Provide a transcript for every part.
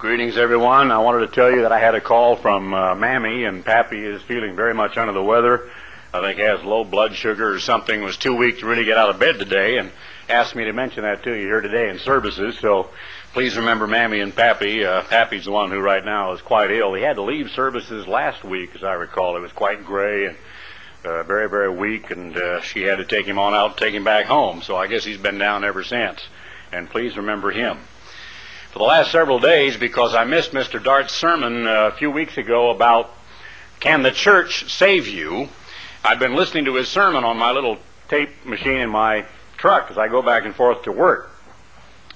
Greetings, everyone. I wanted to tell you that I had a call from uh, Mammy, and Pappy is feeling very much under the weather. I think he has low blood sugar or something. Was too weak to really get out of bed today, and asked me to mention that to you here today in services. So please remember Mammy and Pappy. Uh, Pappy's the one who right now is quite ill. He had to leave services last week, as I recall. He was quite gray and uh, very, very weak, and uh, she had to take him on out take him back home. So I guess he's been down ever since. And please remember him for the last several days because I missed Mr. Dart's sermon uh, a few weeks ago about can the church save you? I've been listening to his sermon on my little tape machine in my truck as I go back and forth to work.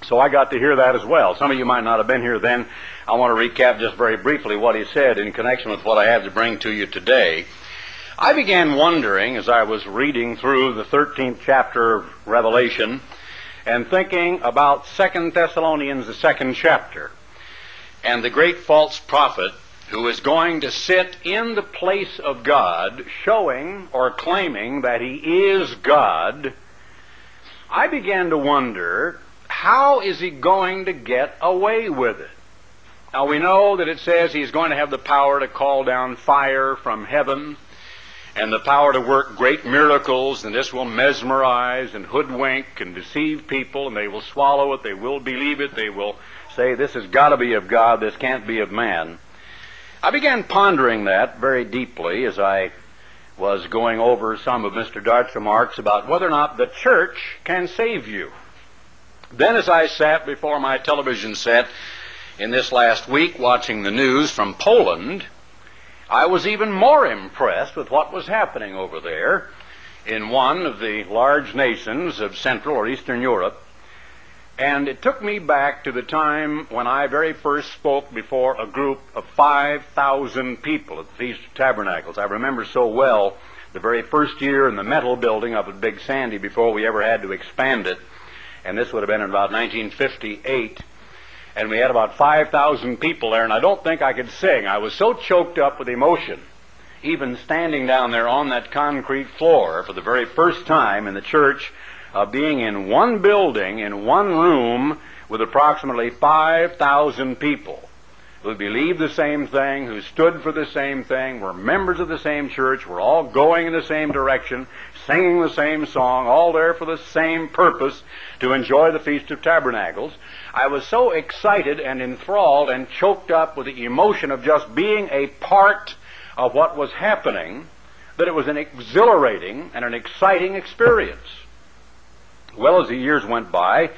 So I got to hear that as well. Some of you might not have been here then. I want to recap just very briefly what he said in connection with what I have to bring to you today. I began wondering as I was reading through the 13th chapter of Revelation and thinking about Second Thessalonians, the second chapter, and the great false prophet who is going to sit in the place of God, showing or claiming that he is God, I began to wonder how is he going to get away with it? Now we know that it says he's going to have the power to call down fire from heaven and the power to work great miracles, and this will mesmerize and hoodwink and deceive people, and they will swallow it, they will believe it, they will say, This has got to be of God, this can't be of man. I began pondering that very deeply as I was going over some of Mr. Dart's remarks about whether or not the church can save you. Then, as I sat before my television set in this last week watching the news from Poland, I was even more impressed with what was happening over there in one of the large nations of Central or Eastern Europe. And it took me back to the time when I very first spoke before a group of 5,000 people at the Feast of Tabernacles. I remember so well the very first year in the metal building up at Big Sandy before we ever had to expand it. And this would have been in about 1958 and we had about 5,000 people there, and I don't think I could sing. I was so choked up with emotion, even standing down there on that concrete floor for the very first time in the church, uh, being in one building, in one room, with approximately 5,000 people who believed the same thing, who stood for the same thing, were members of the same church, were all going in the same direction, singing the same song, all there for the same purpose to enjoy the Feast of Tabernacles. I was so excited and enthralled and choked up with the emotion of just being a part of what was happening that it was an exhilarating and an exciting experience. Well, as the years went by,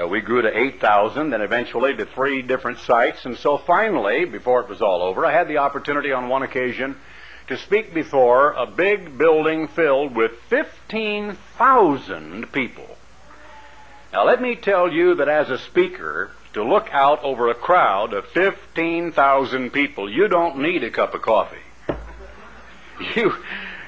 uh, we grew to 8,000, then eventually to three different sites, and so finally, before it was all over, I had the opportunity on one occasion to speak before a big building filled with 15,000 people. Now, let me tell you that as a speaker, to look out over a crowd of 15,000 people, you don't need a cup of coffee. You,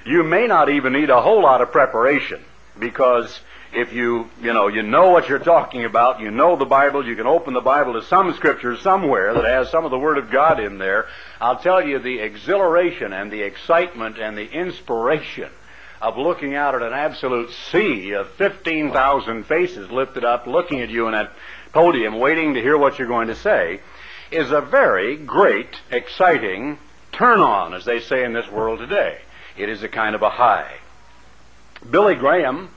you may not even need a whole lot of preparation because if you, you know, you know what you're talking about, you know the Bible, you can open the Bible to some scripture somewhere that has some of the Word of God in there. I'll tell you the exhilaration and the excitement and the inspiration of looking out at an absolute sea of 15,000 faces lifted up looking at you in that podium waiting to hear what you're going to say is a very great, exciting turn on, as they say in this world today. It is a kind of a high. Billy Graham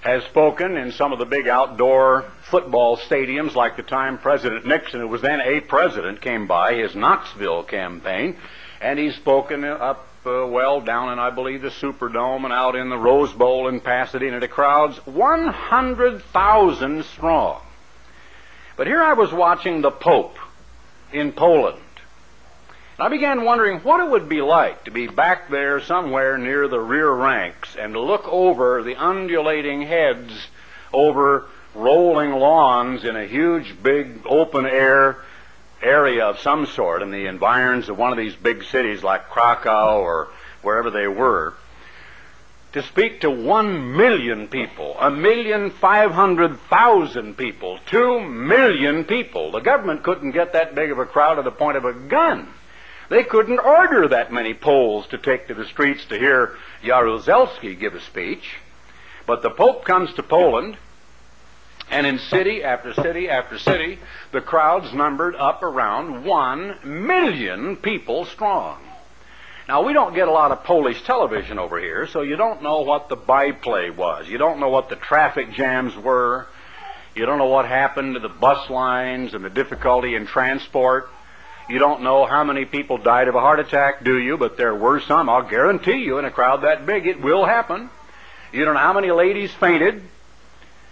has spoken in some of the big outdoor football stadiums like the time President Nixon, who was then a president, came by his Knoxville campaign, and he's spoken up uh, well down in, I believe, the Superdome and out in the Rose Bowl in Pasadena to crowds 100,000 strong. But here I was watching the Pope in Poland. I began wondering what it would be like to be back there somewhere near the rear ranks and to look over the undulating heads over rolling lawns in a huge, big, open air area of some sort in the environs of one of these big cities like Krakow or wherever they were, to speak to one million people, a million five hundred thousand people, two million people. The government couldn't get that big of a crowd to the point of a gun. They couldn't order that many Poles to take to the streets to hear Jaruzelski give a speech. But the Pope comes to Poland And in city after city after city, the crowds numbered up around one million people strong. Now, we don't get a lot of Polish television over here, so you don't know what the byplay was. You don't know what the traffic jams were. You don't know what happened to the bus lines and the difficulty in transport. You don't know how many people died of a heart attack, do you? But there were some. I'll guarantee you, in a crowd that big, it will happen. You don't know how many ladies fainted,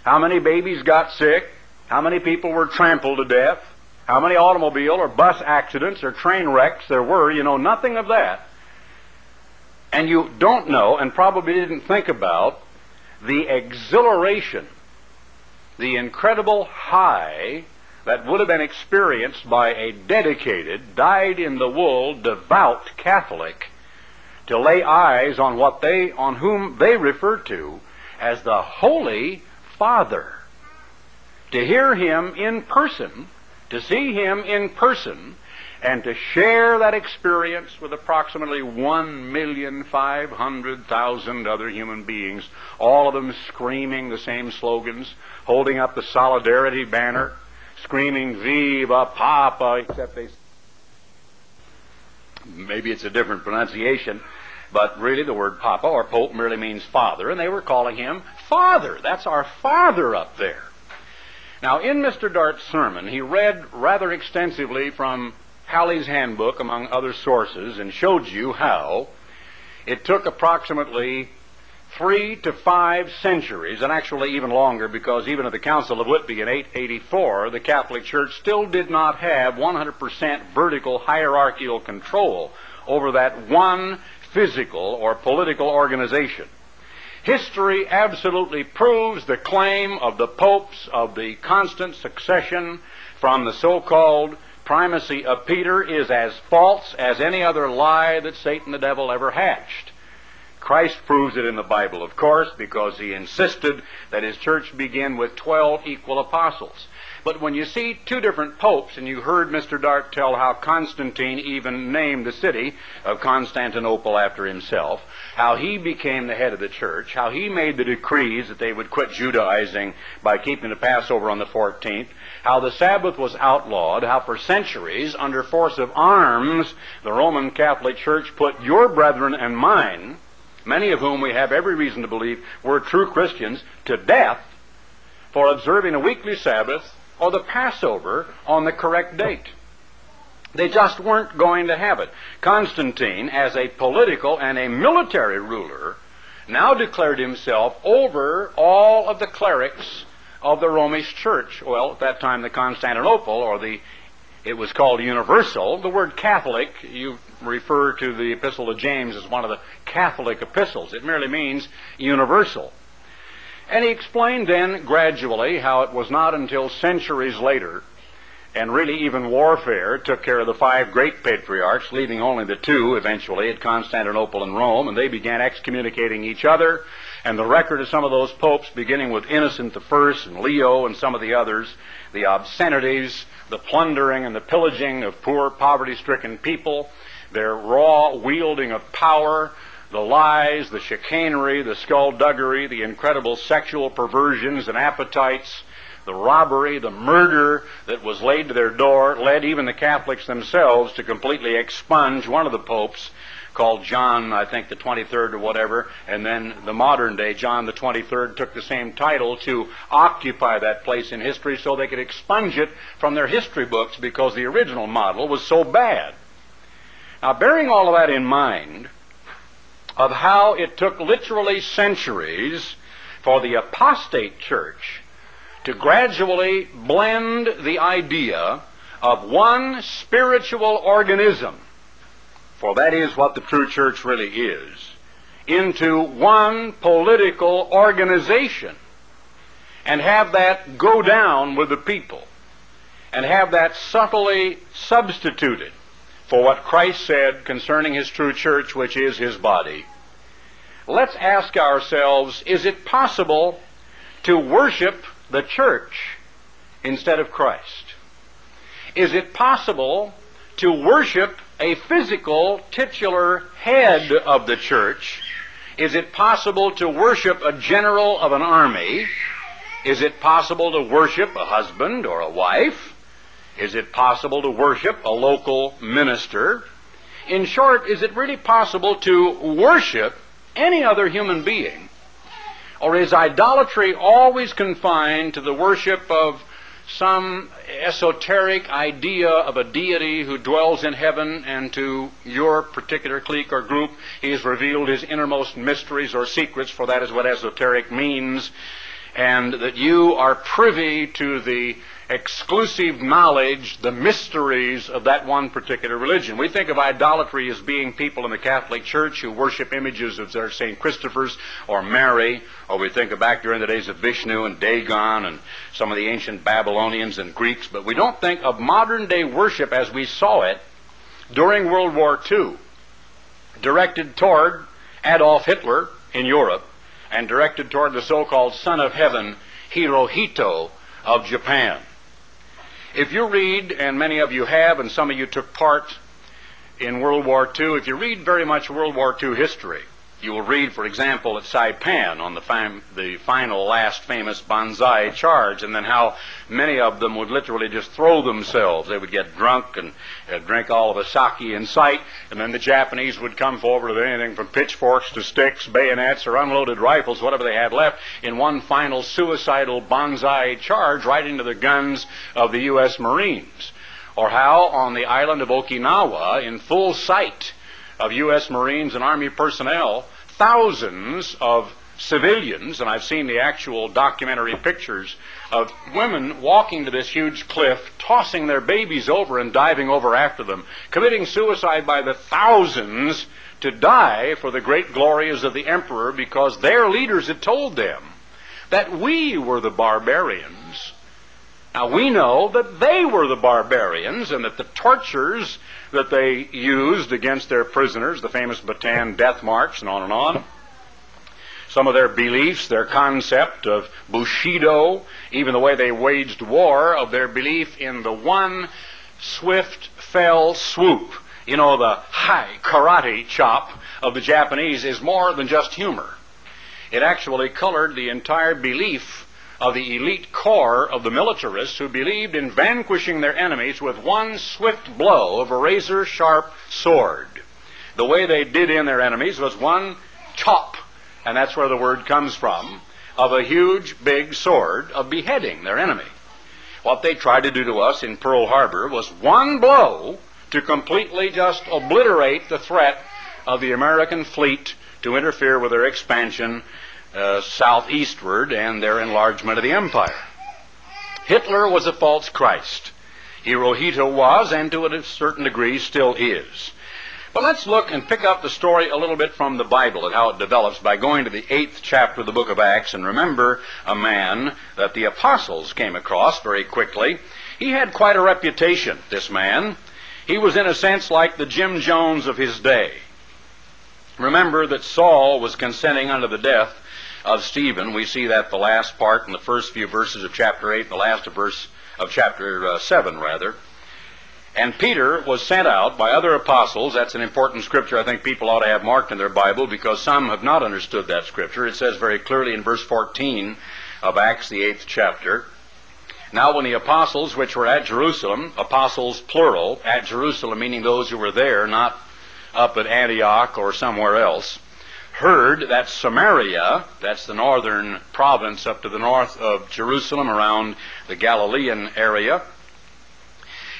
how many babies got sick, how many people were trampled to death, how many automobile or bus accidents or train wrecks there were. You know nothing of that. And you don't know, and probably didn't think about, the exhilaration, the incredible high that would have been experienced by a dedicated, dyed in the wool, devout Catholic to lay eyes on what they, on whom they refer to as the Holy Father. To hear him in person, to see him in person, and to share that experience with approximately 1,500,000 other human beings, all of them screaming the same slogans, holding up the solidarity banner, screaming Viva Papa, except they maybe it's a different pronunciation, but really the word Papa or Pope merely means father, and they were calling him Father. That's our Father up there. Now, in Mr. Dart's sermon, he read rather extensively from Halley's Handbook, among other sources, and showed you how it took approximately three to five centuries, and actually even longer, because even at the Council of Whitby in 884, the Catholic Church still did not have 100% vertical hierarchical control over that one physical or political organization. History absolutely proves the claim of the popes of the constant succession from the so-called primacy of Peter is as false as any other lie that Satan the devil ever hatched. Christ proves it in the Bible, of course, because he insisted that his church begin with 12 equal apostles. But when you see two different popes, and you heard Mr. Dart tell how Constantine even named the city of Constantinople after himself, how he became the head of the church, how he made the decrees that they would quit Judaizing by keeping the Passover on the 14th, how the Sabbath was outlawed, how for centuries, under force of arms, the Roman Catholic Church put your brethren and mine, many of whom we have every reason to believe were true Christians, to death for observing a weekly Sabbath or the Passover on the correct date. They just weren't going to have it. Constantine, as a political and a military ruler, now declared himself over all of the clerics of the Romish church. Well, at that time, the Constantinople, or the, it was called universal. The word Catholic, you refer to the Epistle of James as one of the Catholic epistles. It merely means universal. And he explained then gradually how it was not until centuries later, and really even warfare, took care of the five great patriarchs, leaving only the two eventually at Constantinople and Rome, and they began excommunicating each other and the record of some of those popes, beginning with Innocent I and Leo and some of the others, the obscenities, the plundering and the pillaging of poor, poverty stricken people, their raw wielding of power, the lies, the chicanery, the skullduggery, the incredible sexual perversions and appetites, the robbery, the murder that was laid to their door, led even the Catholics themselves to completely expunge one of the popes called John, I think the 23rd or whatever, and then the modern day John the 23rd took the same title to occupy that place in history so they could expunge it from their history books because the original model was so bad. Now, bearing all of that in mind, of how it took literally centuries for the apostate church to gradually blend the idea of one spiritual organism for that is what the true church really is, into one political organization and have that go down with the people and have that subtly substituted for what Christ said concerning his true church, which is his body. Let's ask ourselves is it possible to worship the church instead of Christ? Is it possible to worship a physical titular head of the church? Is it possible to worship a general of an army Is it possible to worship a husband or a wife? Is it possible to worship a local minister? In short, is it really possible to worship any other human being? Or is idolatry always confined to the worship of some esoteric idea of a deity who dwells in heaven and to your particular clique or group he has revealed his innermost mysteries or secrets, for that is what esoteric means, and that you are privy to the exclusive knowledge, the mysteries of that one particular religion. We think of idolatry as being people in the Catholic Church who worship images of their St. Christopher's or Mary, or we think of back during the days of Vishnu and Dagon and some of the ancient Babylonians and Greeks, but we don't think of modern day worship as we saw it during World War II, directed toward Adolf Hitler in Europe and directed toward the so-called Son of Heaven, Hirohito of Japan. If you read, and many of you have, and some of you took part in World War II, if you read very much World War II history, you will read, for example, at Saipan on the, fam- the final, last famous Banzai charge, and then how many of them would literally just throw themselves. They would get drunk and uh, drink all of the sake in sight, and then the Japanese would come forward with anything from pitchforks to sticks, bayonets, or unloaded rifles, whatever they had left, in one final suicidal Banzai charge right into the guns of the U.S. Marines. Or how on the island of Okinawa, in full sight, of U.S. Marines and Army personnel, thousands of civilians, and I've seen the actual documentary pictures of women walking to this huge cliff, tossing their babies over and diving over after them, committing suicide by the thousands to die for the great glories of the emperor because their leaders had told them that we were the barbarians now we know that they were the barbarians and that the tortures that they used against their prisoners, the famous Bataan death march and on and on, some of their beliefs, their concept of Bushido, even the way they waged war, of their belief in the one swift fell swoop. You know, the high karate chop of the Japanese is more than just humor. It actually colored the entire belief of the elite corps of the militarists who believed in vanquishing their enemies with one swift blow of a razor sharp sword. The way they did in their enemies was one chop, and that's where the word comes from, of a huge, big sword of beheading their enemy. What they tried to do to us in Pearl Harbor was one blow to completely just obliterate the threat of the American fleet to interfere with their expansion uh, southeastward and their enlargement of the empire. Hitler was a false Christ. Hirohito was, and to a certain degree still is. But let's look and pick up the story a little bit from the Bible and how it develops by going to the eighth chapter of the book of Acts and remember a man that the apostles came across very quickly. He had quite a reputation, this man. He was in a sense like the Jim Jones of his day. Remember that Saul was consenting unto the death of Stephen. We see that the last part in the first few verses of chapter 8, the last verse of chapter uh, 7, rather. And Peter was sent out by other apostles. That's an important scripture I think people ought to have marked in their Bible because some have not understood that scripture. It says very clearly in verse 14 of Acts, the 8th chapter. Now, when the apostles which were at Jerusalem, apostles plural, at Jerusalem, meaning those who were there, not up at Antioch or somewhere else, heard that Samaria, that's the northern province up to the north of Jerusalem around the Galilean area,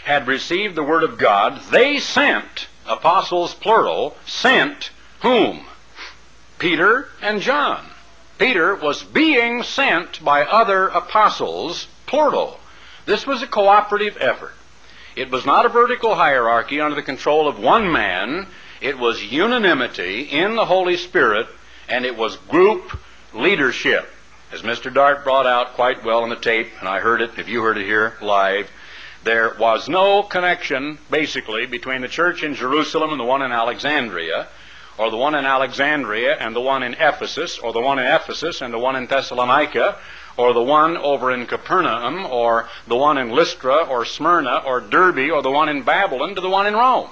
had received the word of God, they sent, apostles plural, sent whom? Peter and John. Peter was being sent by other apostles, plural. This was a cooperative effort. It was not a vertical hierarchy under the control of one man it was unanimity in the Holy Spirit, and it was group leadership. As Mr. Dart brought out quite well on the tape, and I heard it, if you heard it here live, there was no connection, basically, between the church in Jerusalem and the one in Alexandria, or the one in Alexandria and the one in Ephesus, or the one in Ephesus and the one in Thessalonica, or the one over in Capernaum, or the one in Lystra, or Smyrna, or Derbe, or the one in Babylon, to the one in Rome.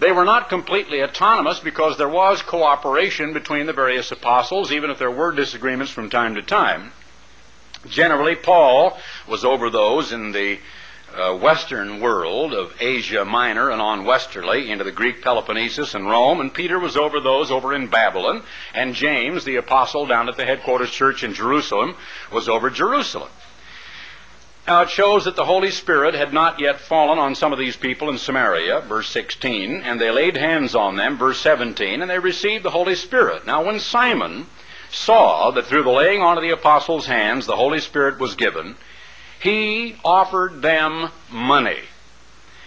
They were not completely autonomous because there was cooperation between the various apostles, even if there were disagreements from time to time. Generally, Paul was over those in the uh, western world of Asia Minor and on westerly into the Greek Peloponnesus and Rome, and Peter was over those over in Babylon, and James, the apostle down at the headquarters church in Jerusalem, was over Jerusalem. Now it shows that the Holy Spirit had not yet fallen on some of these people in Samaria, verse 16, and they laid hands on them, verse 17, and they received the Holy Spirit. Now when Simon saw that through the laying on of the apostles' hands the Holy Spirit was given, he offered them money.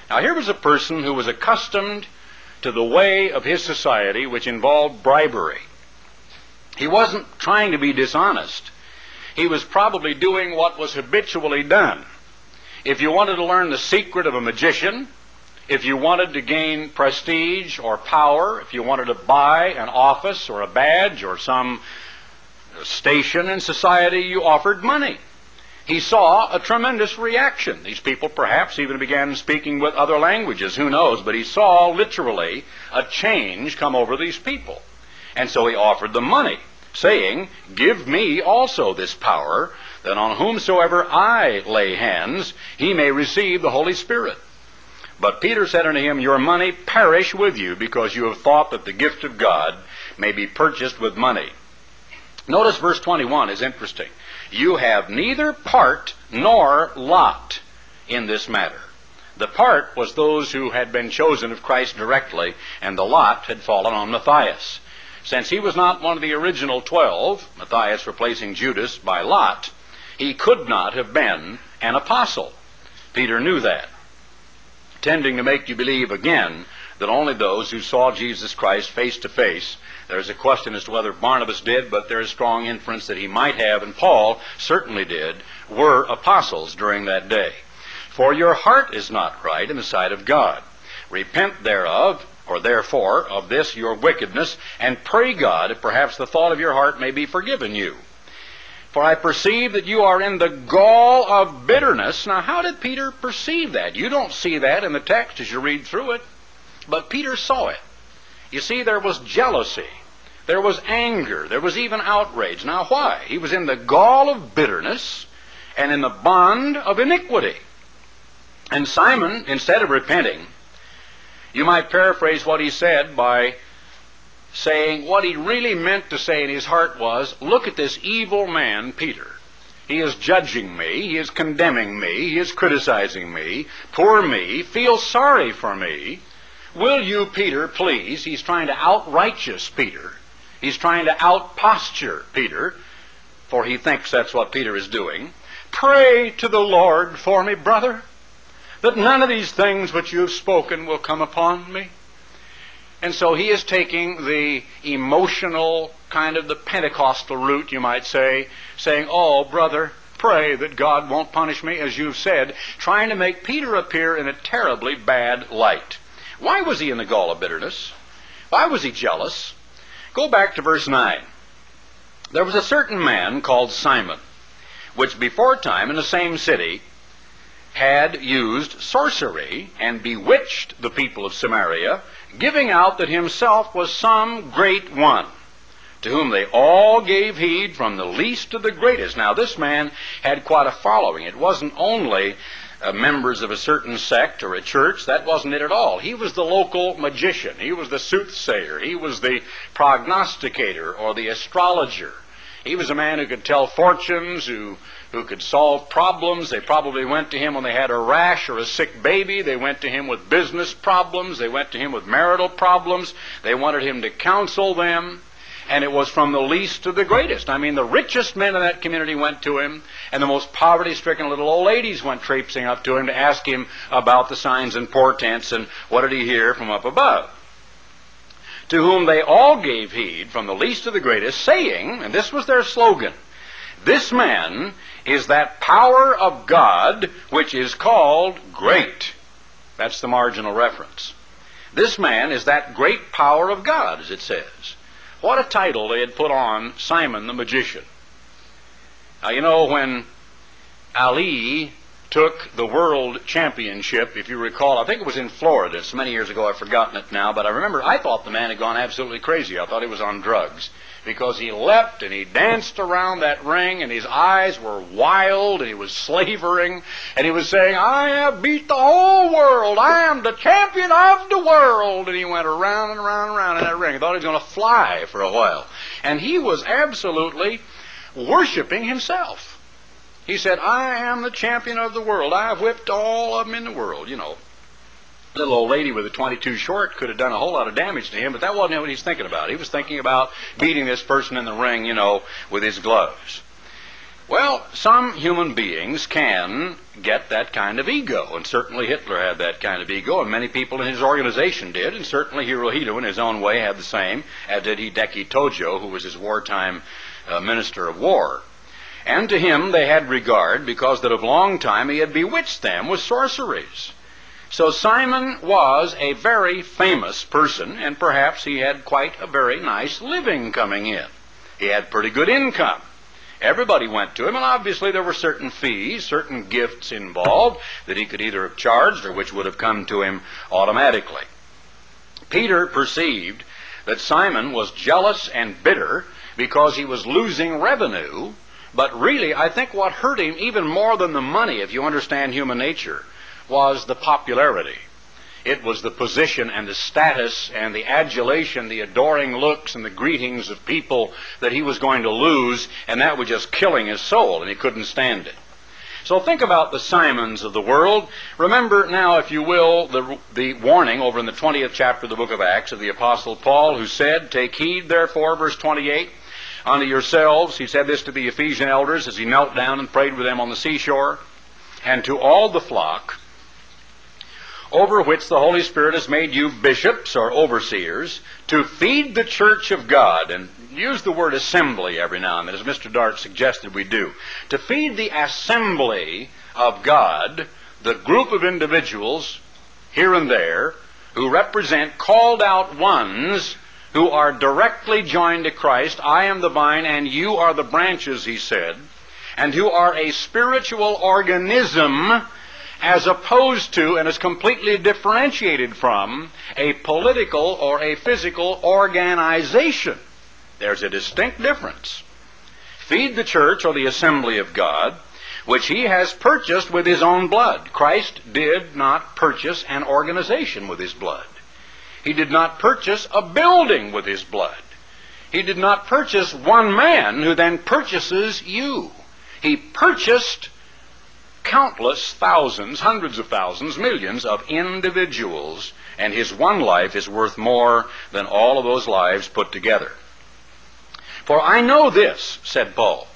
Now, here was a person who was accustomed to the way of his society which involved bribery. He wasn't trying to be dishonest. He was probably doing what was habitually done. If you wanted to learn the secret of a magician, if you wanted to gain prestige or power, if you wanted to buy an office or a badge or some station in society, you offered money he saw a tremendous reaction. These people perhaps even began speaking with other languages, who knows, but he saw literally a change come over these people. And so he offered them money, saying, Give me also this power, that on whomsoever I lay hands, he may receive the Holy Spirit. But Peter said unto him, Your money perish with you, because you have thought that the gift of God may be purchased with money. Notice verse 21 is interesting. You have neither part nor lot in this matter. The part was those who had been chosen of Christ directly, and the lot had fallen on Matthias. Since he was not one of the original twelve, Matthias replacing Judas by lot, he could not have been an apostle. Peter knew that, tending to make you believe again that only those who saw Jesus Christ face to face there's a question as to whether Barnabas did, but there is strong inference that he might have, and Paul certainly did, were apostles during that day. For your heart is not right in the sight of God. Repent thereof, or therefore, of this your wickedness, and pray God if perhaps the thought of your heart may be forgiven you. For I perceive that you are in the gall of bitterness. Now, how did Peter perceive that? You don't see that in the text as you read through it, but Peter saw it. You see, there was jealousy. There was anger. There was even outrage. Now, why? He was in the gall of bitterness and in the bond of iniquity. And Simon, instead of repenting, you might paraphrase what he said by saying what he really meant to say in his heart was, Look at this evil man, Peter. He is judging me. He is condemning me. He is criticizing me. Poor me. Feel sorry for me. Will you, Peter, please? He's trying to outrighteous Peter. He's trying to outposture Peter, for he thinks that's what Peter is doing. Pray to the Lord for me, brother, that none of these things which you have spoken will come upon me. And so he is taking the emotional, kind of the Pentecostal route, you might say, saying, Oh, brother, pray that God won't punish me, as you've said, trying to make Peter appear in a terribly bad light. Why was he in the gall of bitterness? Why was he jealous? Go back to verse 9. There was a certain man called Simon, which before time in the same city had used sorcery and bewitched the people of Samaria, giving out that himself was some great one, to whom they all gave heed from the least to the greatest. Now, this man had quite a following. It wasn't only uh, members of a certain sect or a church. That wasn't it at all. He was the local magician. He was the soothsayer. He was the prognosticator or the astrologer. He was a man who could tell fortunes, who, who could solve problems. They probably went to him when they had a rash or a sick baby. They went to him with business problems. They went to him with marital problems. They wanted him to counsel them and it was from the least to the greatest. I mean, the richest men in that community went to him, and the most poverty stricken little old ladies went traipsing up to him to ask him about the signs and portents and what did he hear from up above. To whom they all gave heed, from the least to the greatest, saying, and this was their slogan, This man is that power of God which is called great. That's the marginal reference. This man is that great power of God, as it says. What a title they had put on Simon the magician. Now, you know, when Ali took the world championship, if you recall. I think it was in Florida. It's many years ago. I've forgotten it now. But I remember I thought the man had gone absolutely crazy. I thought he was on drugs because he leapt and he danced around that ring and his eyes were wild and he was slavering and he was saying, I have beat the whole world. I am the champion of the world. And he went around and around and around in that ring. I thought he was going to fly for a while. And he was absolutely worshiping himself. He said, I am the champion of the world. I have whipped all of them in the world, you know. Little old lady with a 22 short could have done a whole lot of damage to him, but that wasn't what he's thinking about. He was thinking about beating this person in the ring, you know, with his gloves. Well, some human beings can get that kind of ego, and certainly Hitler had that kind of ego, and many people in his organization did, and certainly Hirohito in his own way had the same, as did Hideki Tojo, who was his wartime uh, minister of war. And to him they had regard because that of long time he had bewitched them with sorceries. So Simon was a very famous person, and perhaps he had quite a very nice living coming in. He had pretty good income. Everybody went to him, and obviously there were certain fees, certain gifts involved that he could either have charged or which would have come to him automatically. Peter perceived that Simon was jealous and bitter because he was losing revenue but really, I think what hurt him even more than the money, if you understand human nature, was the popularity. It was the position and the status and the adulation, the adoring looks and the greetings of people that he was going to lose, and that was just killing his soul, and he couldn't stand it. So think about the Simons of the world. Remember now, if you will, the, the warning over in the 20th chapter of the book of Acts of the Apostle Paul, who said, Take heed, therefore, verse 28, unto yourselves. He said this to the Ephesian elders as he knelt down and prayed with them on the seashore. And to all the flock, over which the Holy Spirit has made you bishops or overseers, to feed the church of God. And use the word assembly every now and then, as Mr. Dart suggested we do. To feed the assembly of God, the group of individuals here and there who represent called out ones who are directly joined to Christ. I am the vine and you are the branches, he said, and who are a spiritual organism as opposed to and is completely differentiated from a political or a physical organization. There's a distinct difference. Feed the church or the assembly of God, which he has purchased with his own blood. Christ did not purchase an organization with his blood. He did not purchase a building with his blood. He did not purchase one man who then purchases you. He purchased countless thousands, hundreds of thousands, millions of individuals, and his one life is worth more than all of those lives put together. For I know this, said Paul,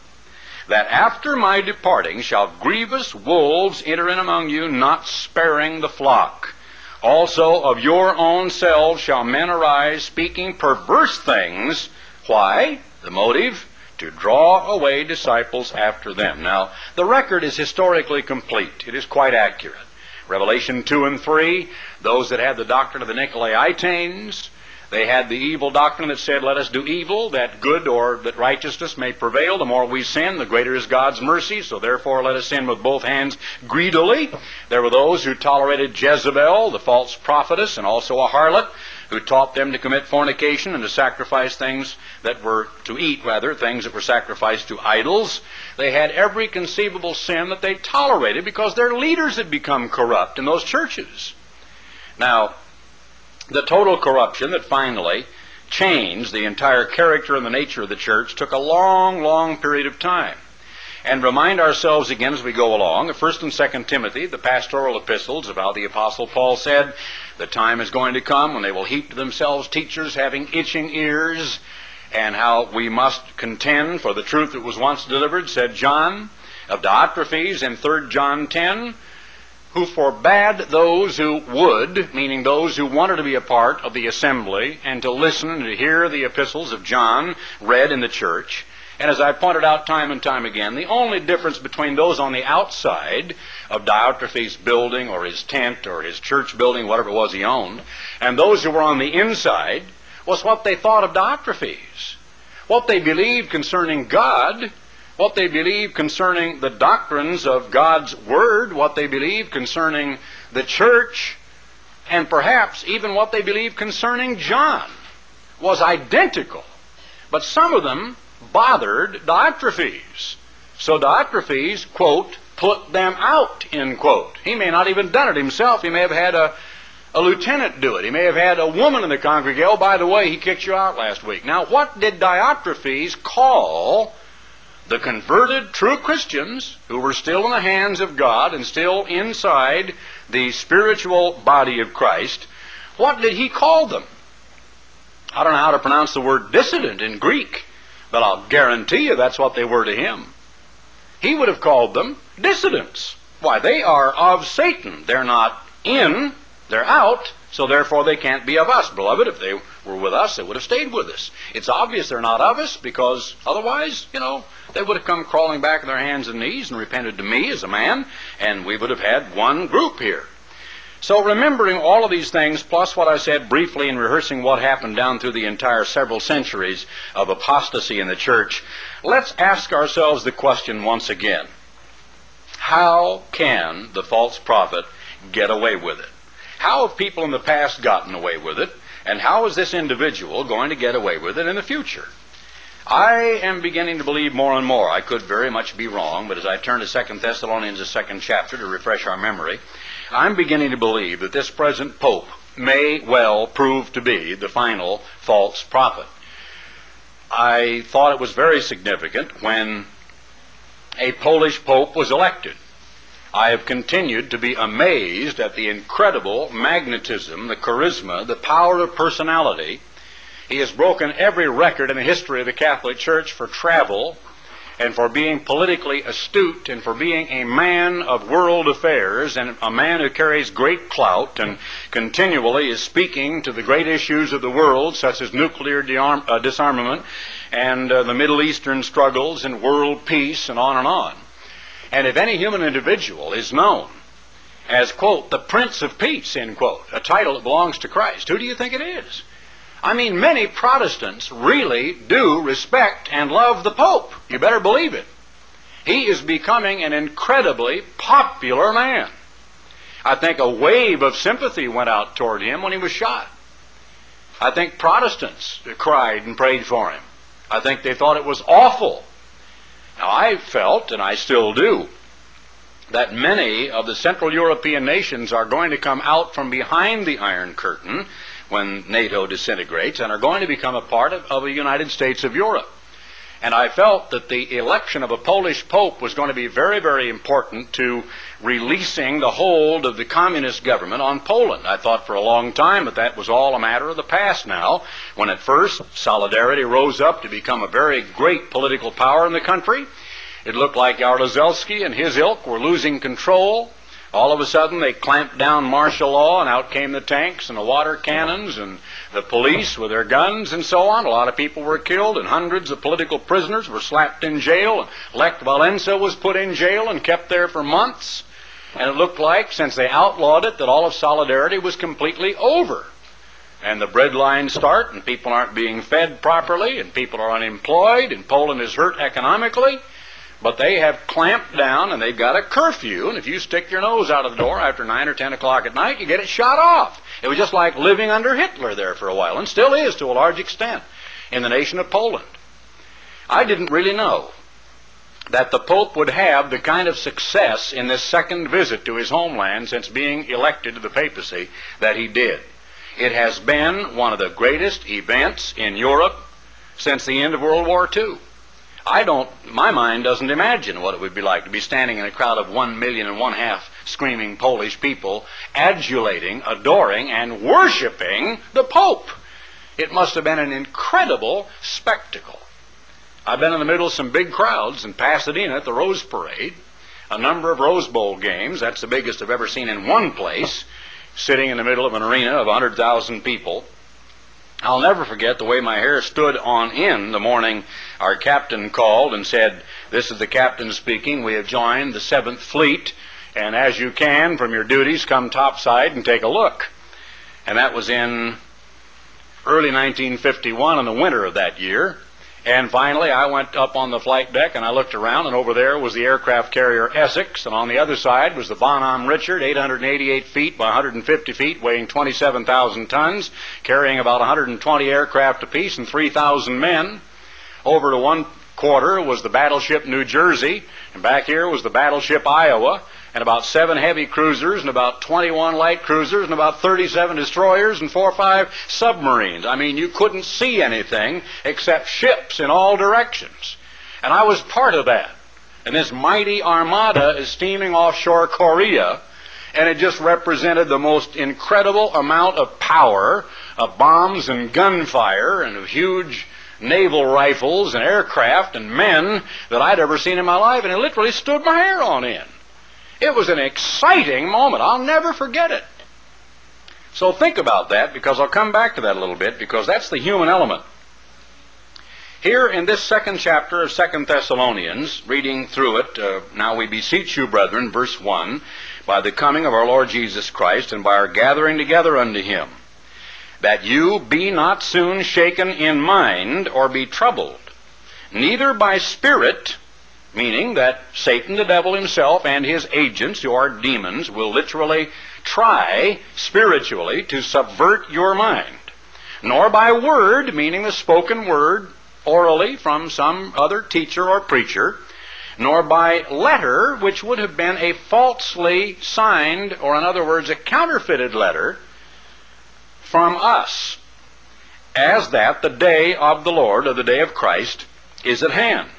that after my departing shall grievous wolves enter in among you, not sparing the flock. Also of your own selves shall men arise, speaking perverse things. Why? The motive? To draw away disciples after them. Now, the record is historically complete. It is quite accurate. Revelation 2 and 3, those that had the doctrine of the Nicolaitanes, they had the evil doctrine that said, let us do evil, that good or that righteousness may prevail. The more we sin, the greater is God's mercy, so therefore let us sin with both hands greedily. There were those who tolerated Jezebel, the false prophetess, and also a harlot, who taught them to commit fornication and to sacrifice things that were, to eat rather, things that were sacrificed to idols. They had every conceivable sin that they tolerated because their leaders had become corrupt in those churches. Now, the total corruption that finally changed the entire character and the nature of the church took a long, long period of time. And remind ourselves again as we go along 1st and 2nd Timothy, the pastoral epistles of how the Apostle Paul said, the time is going to come when they will heap to themselves teachers having itching ears, and how we must contend for the truth that was once delivered, said John, of Diotrephes in 3 John 10, who forbade those who would, meaning those who wanted to be a part of the assembly and to listen and to hear the epistles of John read in the church. And as I pointed out time and time again, the only difference between those on the outside of Diotrephes' building or his tent or his church building, whatever it was he owned, and those who were on the inside was what they thought of Diotrephes. What they believed concerning God what they believed concerning the doctrines of God's Word, what they believed concerning the church, and perhaps even what they believed concerning John was identical. But some of them bothered Diotrephes. So Diotrephes, quote, put them out, end quote. He may not even done it himself. He may have had a, a lieutenant do it. He may have had a woman in the congregation. Oh, by the way, he kicked you out last week. Now, what did Diotrephes call the converted true Christians who were still in the hands of God and still inside the spiritual body of Christ? What did he call them? I don't know how to pronounce the word dissident in Greek, but I'll guarantee you that's what they were to him. He would have called them dissidents. Why, they are of Satan. They're not in, they're out, so therefore they can't be of us. Beloved, if they were with us, they would have stayed with us. It's obvious they're not of us because otherwise, you know, they would have come crawling back on their hands and knees and repented to me as a man, and we would have had one group here. So, remembering all of these things, plus what I said briefly in rehearsing what happened down through the entire several centuries of apostasy in the church, let's ask ourselves the question once again How can the false prophet get away with it? How have people in the past gotten away with it? And how is this individual going to get away with it in the future? I am beginning to believe more and more. I could very much be wrong, but as I turn to Second Thessalonians, the second chapter, to refresh our memory, I'm beginning to believe that this present Pope may well prove to be the final false prophet. I thought it was very significant when a Polish Pope was elected. I have continued to be amazed at the incredible magnetism, the charisma, the power of personality. He has broken every record in the history of the Catholic Church for travel and for being politically astute and for being a man of world affairs and a man who carries great clout and continually is speaking to the great issues of the world, such as nuclear uh, disarmament and uh, the Middle Eastern struggles and world peace and on and on. And if any human individual is known as, quote, the Prince of Peace, end quote, a title that belongs to Christ, who do you think it is? I mean, many Protestants really do respect and love the Pope. You better believe it. He is becoming an incredibly popular man. I think a wave of sympathy went out toward him when he was shot. I think Protestants cried and prayed for him. I think they thought it was awful. Now, I felt, and I still do, that many of the Central European nations are going to come out from behind the Iron Curtain when NATO disintegrates and are going to become a part of, of the United States of Europe. And I felt that the election of a Polish pope was going to be very, very important to releasing the hold of the communist government on Poland. I thought for a long time that that was all a matter of the past now, when at first Solidarity rose up to become a very great political power in the country. It looked like Jaruzelski and his ilk were losing control. All of a sudden, they clamped down martial law, and out came the tanks and the water cannons and the police with their guns and so on. A lot of people were killed, and hundreds of political prisoners were slapped in jail. Lech Walesa was put in jail and kept there for months. And it looked like, since they outlawed it, that all of Solidarity was completely over. And the bread lines start, and people aren't being fed properly, and people are unemployed, and Poland is hurt economically. But they have clamped down and they've got a curfew, and if you stick your nose out of the door after 9 or 10 o'clock at night, you get it shot off. It was just like living under Hitler there for a while, and still is to a large extent in the nation of Poland. I didn't really know that the Pope would have the kind of success in this second visit to his homeland since being elected to the papacy that he did. It has been one of the greatest events in Europe since the end of World War II. I don't, my mind doesn't imagine what it would be like to be standing in a crowd of one million and one half screaming Polish people, adulating, adoring, and worshiping the Pope. It must have been an incredible spectacle. I've been in the middle of some big crowds in Pasadena at the Rose Parade, a number of Rose Bowl games. That's the biggest I've ever seen in one place, sitting in the middle of an arena of 100,000 people. I'll never forget the way my hair stood on end the morning our captain called and said, This is the captain speaking. We have joined the 7th Fleet, and as you can from your duties, come topside and take a look. And that was in early 1951 in the winter of that year. And finally, I went up on the flight deck and I looked around, and over there was the aircraft carrier Essex, and on the other side was the Bonhomme Richard, 888 feet by 150 feet, weighing 27,000 tons, carrying about 120 aircraft apiece and 3,000 men. Over to one quarter was the battleship New Jersey, and back here was the battleship Iowa, and about seven heavy cruisers, and about 21 light cruisers, and about 37 destroyers, and four or five submarines. I mean, you couldn't see anything except ships in all directions. And I was part of that. And this mighty armada is steaming offshore Korea, and it just represented the most incredible amount of power, of bombs and gunfire, and of huge naval rifles and aircraft and men that I'd ever seen in my life, and it literally stood my hair on end. It was an exciting moment. I'll never forget it. So think about that because I'll come back to that a little bit because that's the human element. Here in this second chapter of Second Thessalonians, reading through it, uh, now we beseech you, brethren, verse 1, by the coming of our Lord Jesus Christ and by our gathering together unto him, that you be not soon shaken in mind or be troubled, neither by spirit, meaning that Satan, the devil himself, and his agents, who are demons, will literally try spiritually to subvert your mind. Nor by word, meaning the spoken word orally from some other teacher or preacher, nor by letter, which would have been a falsely signed, or in other words, a counterfeited letter from us, as that the day of the Lord, or the day of Christ, is at hand.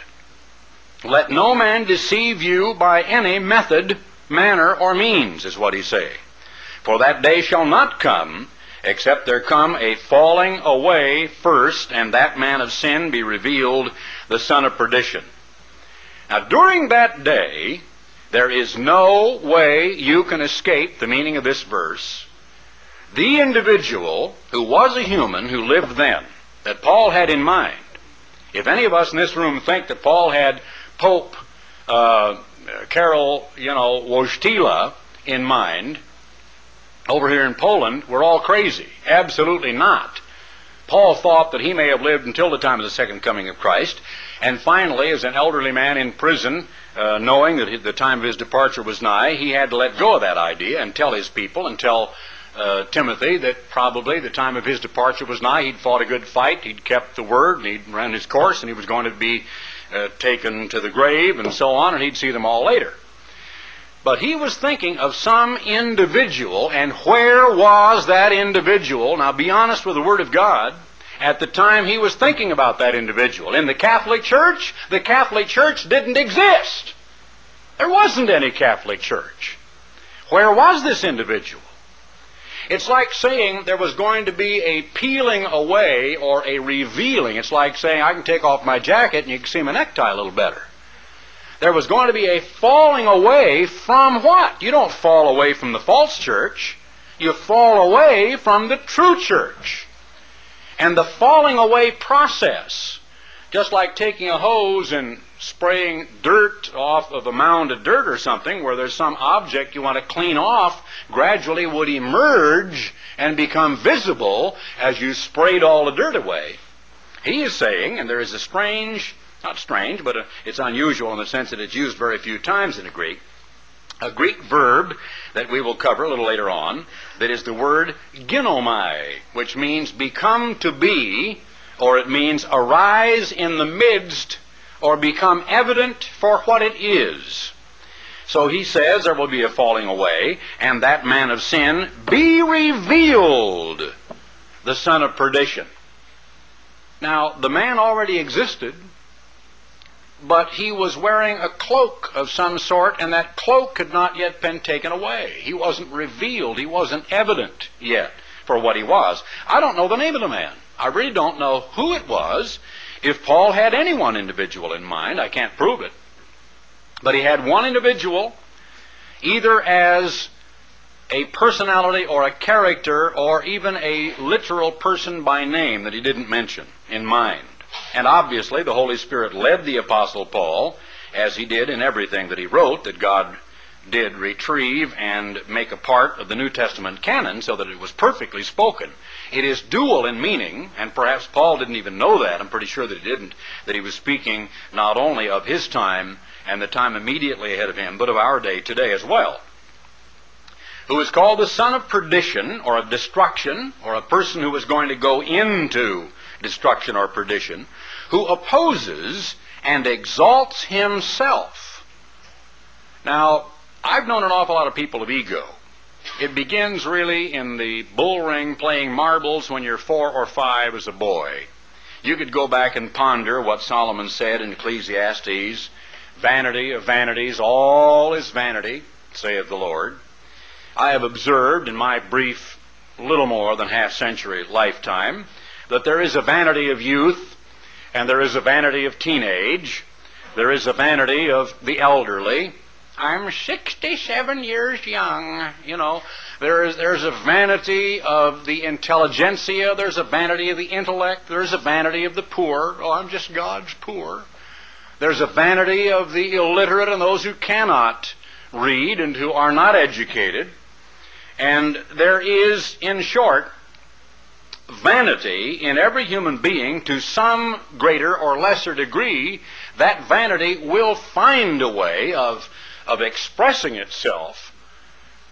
Let no man deceive you by any method, manner, or means, is what he say. For that day shall not come, except there come a falling away first, and that man of sin be revealed, the son of perdition. Now, during that day, there is no way you can escape the meaning of this verse. The individual who was a human who lived then, that Paul had in mind, if any of us in this room think that Paul had Pope uh, Karol, you know, Wojtyla in mind over here in Poland, we're all crazy. Absolutely not. Paul thought that he may have lived until the time of the second coming of Christ, and finally, as an elderly man in prison, uh, knowing that the time of his departure was nigh, he had to let go of that idea and tell his people and tell uh, Timothy that probably the time of his departure was nigh. He'd fought a good fight, he'd kept the word, and he'd run his course, and he was going to be uh, taken to the grave and so on, and he'd see them all later. But he was thinking of some individual, and where was that individual? Now, be honest with the Word of God. At the time he was thinking about that individual. In the Catholic Church, the Catholic Church didn't exist. There wasn't any Catholic Church. Where was this individual? It's like saying there was going to be a peeling away or a revealing. It's like saying I can take off my jacket and you can see my necktie a little better. There was going to be a falling away from what? You don't fall away from the false church. You fall away from the true church. And the falling away process, just like taking a hose and spraying dirt off of a mound of dirt or something where there's some object you want to clean off gradually would emerge and become visible as you sprayed all the dirt away. He is saying, and there is a strange, not strange, but a, it's unusual in the sense that it's used very few times in the Greek, a Greek verb that we will cover a little later on that is the word ginomai, which means become to be, or it means arise in the midst or become evident for what it is. So he says there will be a falling away, and that man of sin be revealed, the son of perdition. Now, the man already existed, but he was wearing a cloak of some sort, and that cloak had not yet been taken away. He wasn't revealed, he wasn't evident yet for what he was. I don't know the name of the man. I really don't know who it was. If Paul had any one individual in mind, I can't prove it, but he had one individual either as a personality or a character or even a literal person by name that he didn't mention in mind. And obviously, the Holy Spirit led the Apostle Paul, as he did in everything that he wrote, that God did retrieve and make a part of the New Testament canon so that it was perfectly spoken. It is dual in meaning, and perhaps Paul didn't even know that. I'm pretty sure that he didn't, that he was speaking not only of his time and the time immediately ahead of him, but of our day today as well. Who is called the son of perdition or of destruction, or a person who is going to go into destruction or perdition, who opposes and exalts himself. Now, I've known an awful lot of people of ego. It begins really in the bull ring playing marbles when you're four or five as a boy. You could go back and ponder what Solomon said in Ecclesiastes Vanity of vanities, all is vanity, saith the Lord. I have observed in my brief, little more than half century lifetime that there is a vanity of youth, and there is a vanity of teenage, there is a vanity of the elderly, I'm 67 years young. You know, there is, there's a vanity of the intelligentsia, there's a vanity of the intellect, there's a vanity of the poor. Oh, I'm just God's poor. There's a vanity of the illiterate and those who cannot read and who are not educated. And there is, in short, vanity in every human being to some greater or lesser degree. That vanity will find a way of of expressing itself.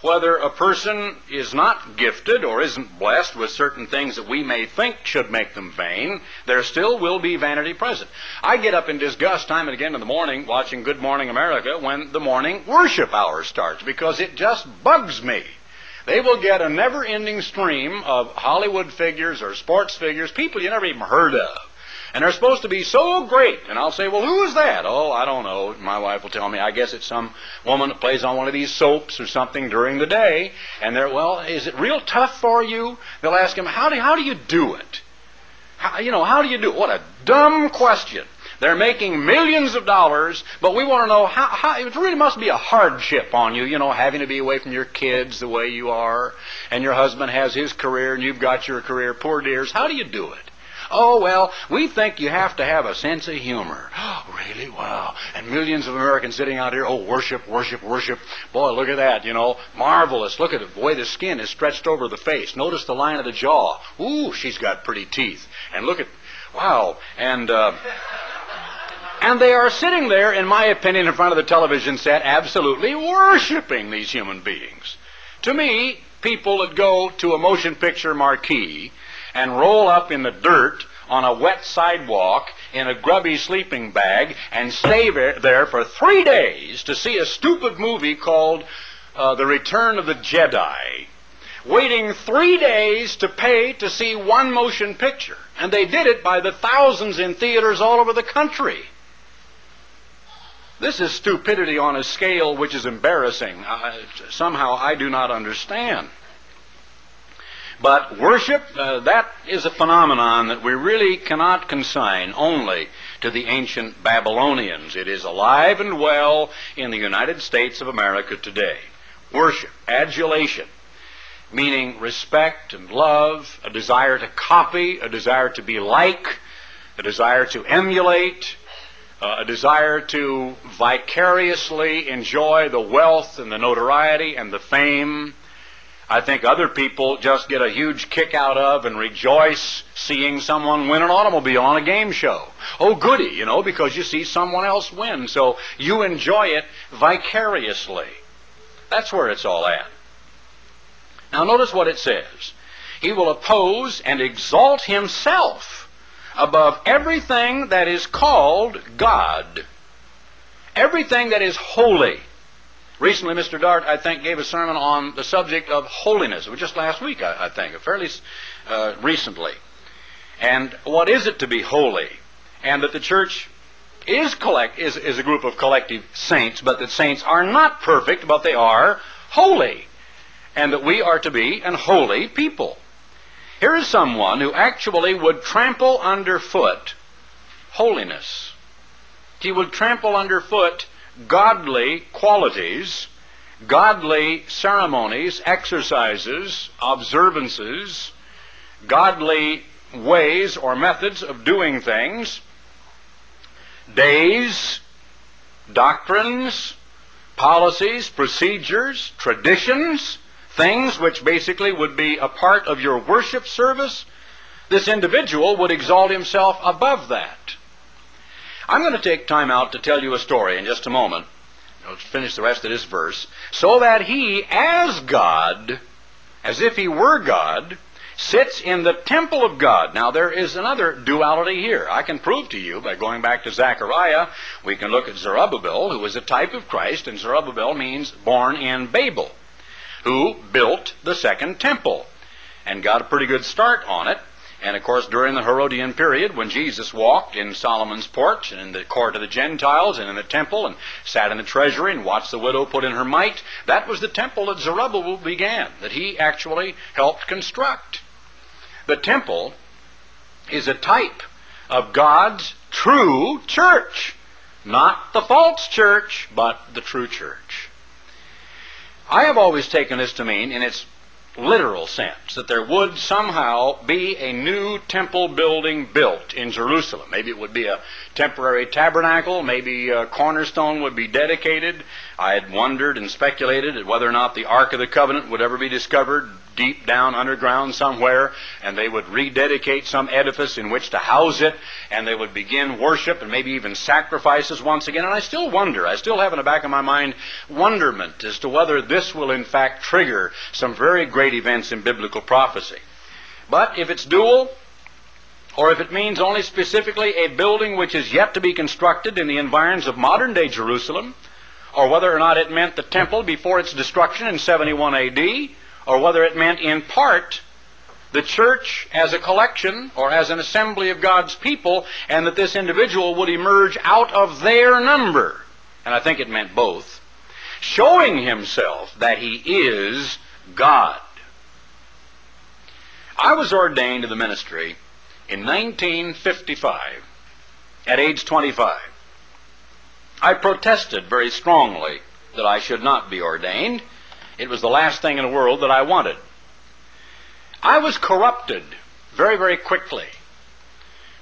Whether a person is not gifted or isn't blessed with certain things that we may think should make them vain, there still will be vanity present. I get up in disgust time and again in the morning watching Good Morning America when the morning worship hour starts because it just bugs me. They will get a never ending stream of Hollywood figures or sports figures, people you never even heard of and they're supposed to be so great. And I'll say, well, who is that? Oh, I don't know. My wife will tell me, I guess it's some woman that plays on one of these soaps or something during the day. And they're, well, is it real tough for you? They'll ask him, how do, how do you do it? How, you know, how do you do it? What a dumb question. They're making millions of dollars, but we want to know how, how, it really must be a hardship on you, you know, having to be away from your kids the way you are, and your husband has his career and you've got your career. Poor dears, how do you do it? Oh, well, we think you have to have a sense of humor. Oh, really? Wow. And millions of Americans sitting out here, oh, worship, worship, worship. Boy, look at that, you know. Marvelous. Look at the way the skin is stretched over the face. Notice the line of the jaw. Ooh, she's got pretty teeth. And look at, wow. And, uh, and they are sitting there, in my opinion, in front of the television set, absolutely worshiping these human beings. To me, people that go to a motion picture marquee and roll up in the dirt on a wet sidewalk in a grubby sleeping bag and stay there for three days to see a stupid movie called uh, The Return of the Jedi, waiting three days to pay to see one motion picture. And they did it by the thousands in theaters all over the country. This is stupidity on a scale which is embarrassing. Uh, somehow I do not understand. But worship, uh, that is a phenomenon that we really cannot consign only to the ancient Babylonians. It is alive and well in the United States of America today. Worship, adulation, meaning respect and love, a desire to copy, a desire to be like, a desire to emulate, uh, a desire to vicariously enjoy the wealth and the notoriety and the fame I think other people just get a huge kick out of and rejoice seeing someone win an automobile on a game show. Oh, goody, you know, because you see someone else win. So you enjoy it vicariously. That's where it's all at. Now, notice what it says. He will oppose and exalt himself above everything that is called God, everything that is holy Recently, Mr. Dart, I think, gave a sermon on the subject of holiness. It was just last week, I, I think, fairly uh, recently. And what is it to be holy? And that the church is collect is, is a group of collective saints, but that saints are not perfect, but they are holy. And that we are to be an holy people. Here is someone who actually would trample underfoot holiness. He would trample underfoot godly qualities, godly ceremonies, exercises, observances, godly ways or methods of doing things, days, doctrines, policies, procedures, traditions, things which basically would be a part of your worship service, this individual would exalt himself above that. I'm going to take time out to tell you a story in just a moment. I'll finish the rest of this verse. So that he, as God, as if he were God, sits in the temple of God. Now, there is another duality here. I can prove to you by going back to Zechariah. We can look at Zerubbabel, who was a type of Christ, and Zerubbabel means born in Babel, who built the second temple and got a pretty good start on it. And of course, during the Herodian period, when Jesus walked in Solomon's porch and in the court of the Gentiles and in the temple and sat in the treasury and watched the widow put in her mite, that was the temple that Zerubbabel began, that he actually helped construct. The temple is a type of God's true church. Not the false church, but the true church. I have always taken this to mean, in its literal sense, that there would somehow be a new temple building built in Jerusalem. Maybe it would be a temporary tabernacle, maybe a cornerstone would be dedicated. I had wondered and speculated at whether or not the Ark of the Covenant would ever be discovered deep down underground somewhere, and they would rededicate some edifice in which to house it, and they would begin worship and maybe even sacrifices once again. And I still wonder, I still have in the back of my mind wonderment as to whether this will in fact trigger some very great events in biblical prophecy. But if it's dual, or if it means only specifically a building which is yet to be constructed in the environs of modern day Jerusalem, or whether or not it meant the temple before its destruction in 71 AD, or whether it meant in part the church as a collection or as an assembly of God's people, and that this individual would emerge out of their number. And I think it meant both. Showing himself that he is God. I was ordained to the ministry in 1955 at age 25. I protested very strongly that I should not be ordained. It was the last thing in the world that I wanted. I was corrupted very, very quickly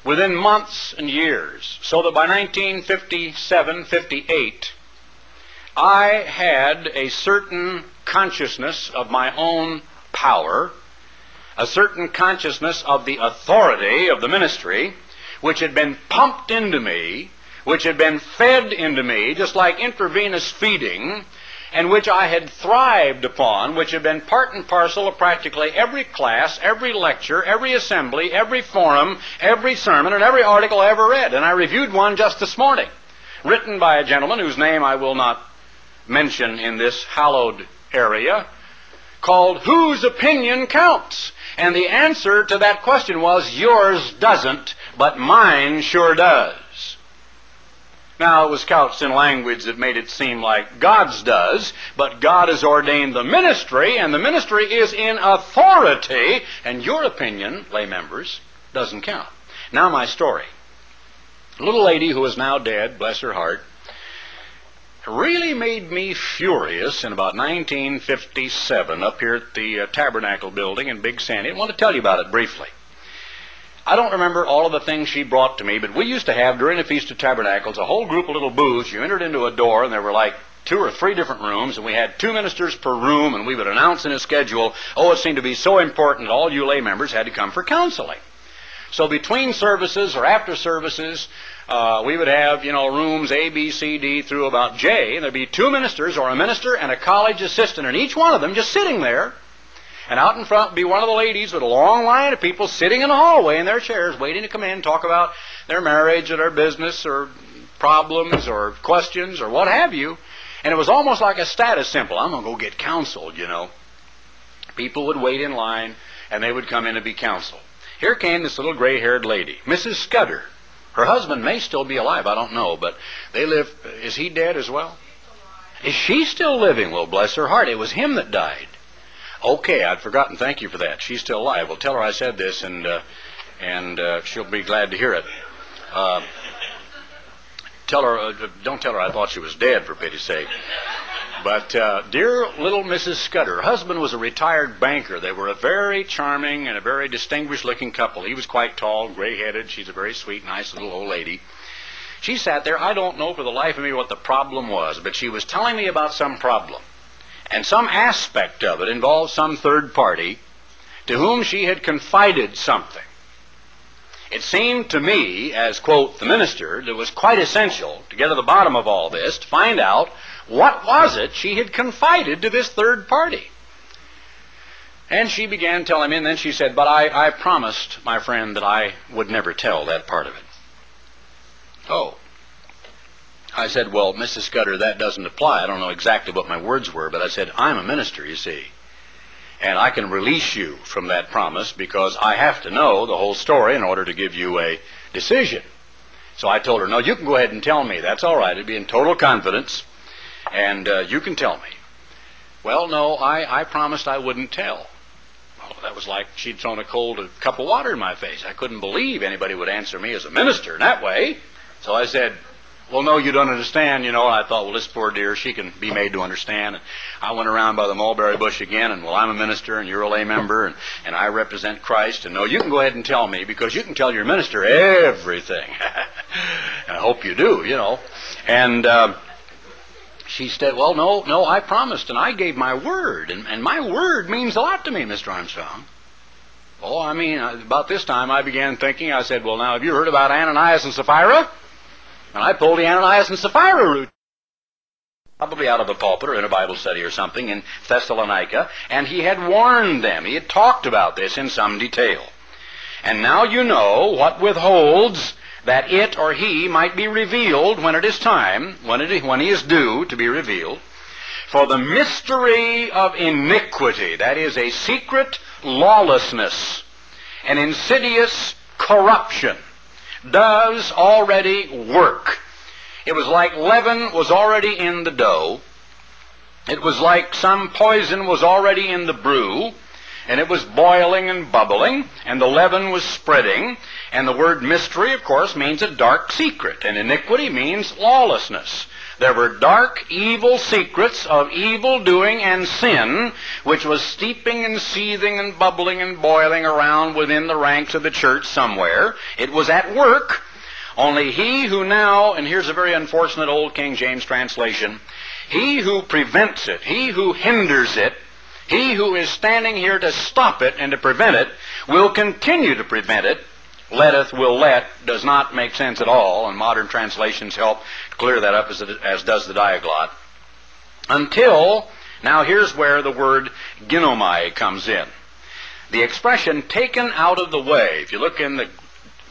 within months and years, so that by 1957 58, I had a certain consciousness of my own power a certain consciousness of the authority of the ministry, which had been pumped into me, which had been fed into me, just like intravenous feeding, and which I had thrived upon, which had been part and parcel of practically every class, every lecture, every assembly, every forum, every sermon, and every article I ever read. And I reviewed one just this morning, written by a gentleman whose name I will not mention in this hallowed area, called Whose Opinion Counts? And the answer to that question was, Yours doesn't, but mine sure does. Now, it was couched in language that made it seem like God's does, but God has ordained the ministry, and the ministry is in authority, and your opinion, lay members, doesn't count. Now, my story. A little lady who is now dead, bless her heart, really made me furious in about 1957 up here at the uh, Tabernacle building in Big Sandy. I want to tell you about it briefly. I don't remember all of the things she brought to me, but we used to have during the Feast of Tabernacles a whole group of little booths. You entered into a door, and there were like two or three different rooms, and we had two ministers per room, and we would announce in a schedule, oh, it seemed to be so important that all you lay members had to come for counseling. So between services or after services, uh, we would have, you know, rooms A, B, C, D through about J, and there'd be two ministers or a minister and a college assistant, and each one of them just sitting there. And out in front would be one of the ladies with a long line of people sitting in the hallway in their chairs waiting to come in and talk about their marriage or their business or problems or questions or what have you. And it was almost like a status symbol. I'm going to go get counseled, you know. People would wait in line and they would come in to be counseled. Here came this little gray haired lady, Mrs. Scudder. Her husband may still be alive, I don't know, but they live. Is he dead as well? Is she still living? Well, bless her heart. It was him that died. Okay, I'd forgotten. Thank you for that. She's still alive. Well, tell her I said this, and uh, and uh, she'll be glad to hear it. Uh, tell her, uh, don't tell her I thought she was dead, for pity's sake. But uh, dear little Mrs. Scudder, her husband was a retired banker. They were a very charming and a very distinguished looking couple. He was quite tall, gray headed. She's a very sweet, nice little old lady. She sat there, I don't know for the life of me what the problem was, but she was telling me about some problem. And some aspect of it involved some third party to whom she had confided something. It seemed to me, as, quote, the minister, that it was quite essential to get to the bottom of all this, to find out what was it she had confided to this third party. And she began telling me, and then she said, But I, I promised my friend that I would never tell that part of it. Oh. I said, Well, Mrs. Scudder, that doesn't apply. I don't know exactly what my words were, but I said, I'm a minister, you see. And I can release you from that promise because I have to know the whole story in order to give you a decision. So I told her, No, you can go ahead and tell me. That's all right. It'd be in total confidence, and uh, you can tell me. Well, no, I, I promised I wouldn't tell. Well, that was like she'd thrown a cold a cup of water in my face. I couldn't believe anybody would answer me as a minister in that way. So I said, well, no, you don't understand, you know. I thought, well, this poor dear, she can be made to understand. And I went around by the mulberry bush again, and well, I'm a minister, and you're a lay member, and, and I represent Christ. And no, you can go ahead and tell me because you can tell your minister everything. and I hope you do, you know. And uh, she said, well, no, no, I promised, and I gave my word, and, and my word means a lot to me, Mr. Armstrong. Oh, I mean, uh, about this time I began thinking, I said, well, now, have you heard about Ananias and Sapphira? And I pulled the Ananias and Sapphira route. Probably out of a pulpit or in a Bible study or something in Thessalonica, and he had warned them. He had talked about this in some detail. And now you know what withholds that it or he might be revealed when it is time, when, it, when he is due to be revealed. For the mystery of iniquity, that is a secret lawlessness, an insidious corruption, does already work. It was like leaven was already in the dough. It was like some poison was already in the brew, and it was boiling and bubbling, and the leaven was spreading. And the word mystery, of course, means a dark secret, and iniquity means lawlessness. There were dark, evil secrets of evil doing and sin, which was steeping and seething and bubbling and boiling around within the ranks of the church somewhere. It was at work. Only he who now, and here's a very unfortunate old King James translation, he who prevents it, he who hinders it, he who is standing here to stop it and to prevent it, will continue to prevent it letteth will let does not make sense at all, and modern translations help clear that up as, as does the diaglott. Until, now here's where the word ginomai comes in. The expression taken out of the way, if you look in the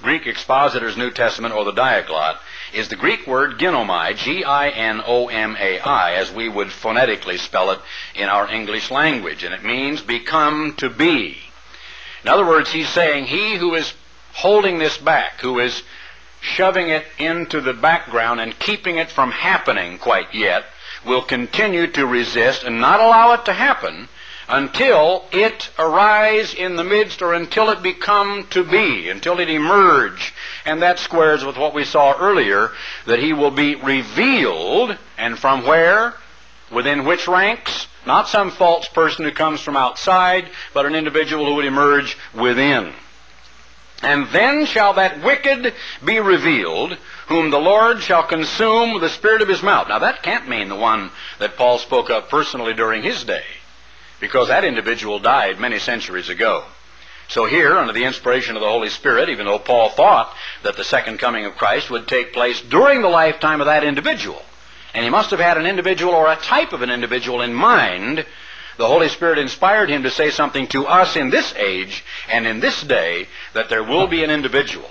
Greek expositor's New Testament or the diaglott, is the Greek word ginomai, G-I-N-O-M-A-I, as we would phonetically spell it in our English language, and it means become to be. In other words, he's saying, he who is holding this back, who is shoving it into the background and keeping it from happening quite yet, will continue to resist and not allow it to happen until it arise in the midst or until it become to be, until it emerge. And that squares with what we saw earlier, that he will be revealed, and from where? Within which ranks? Not some false person who comes from outside, but an individual who would emerge within. And then shall that wicked be revealed, whom the Lord shall consume with the spirit of his mouth. Now that can't mean the one that Paul spoke of personally during his day, because that individual died many centuries ago. So here, under the inspiration of the Holy Spirit, even though Paul thought that the second coming of Christ would take place during the lifetime of that individual, and he must have had an individual or a type of an individual in mind the Holy Spirit inspired him to say something to us in this age and in this day that there will be an individual.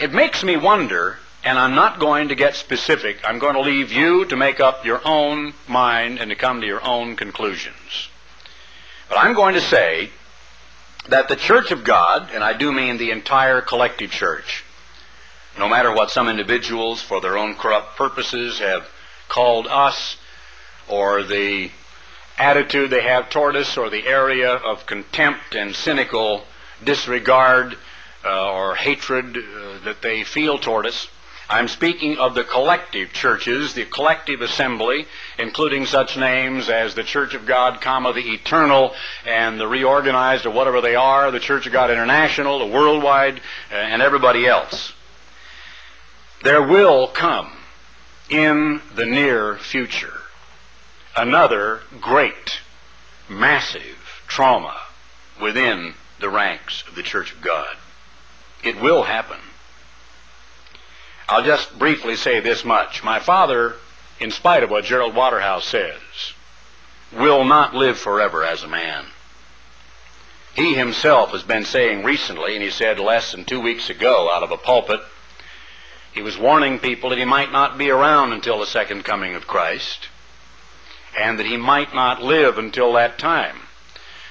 It makes me wonder, and I'm not going to get specific. I'm going to leave you to make up your own mind and to come to your own conclusions. But I'm going to say that the church of God, and I do mean the entire collective church, no matter what some individuals for their own corrupt purposes have called us, or the attitude they have toward us or the area of contempt and cynical disregard uh, or hatred uh, that they feel toward us. I'm speaking of the collective churches, the collective assembly, including such names as the Church of God, comma, the Eternal, and the Reorganized, or whatever they are, the Church of God International, the Worldwide, uh, and everybody else. There will come in the near future another great, massive trauma within the ranks of the Church of God. It will happen. I'll just briefly say this much. My father, in spite of what Gerald Waterhouse says, will not live forever as a man. He himself has been saying recently, and he said less than two weeks ago out of a pulpit, he was warning people that he might not be around until the second coming of Christ, and that he might not live until that time.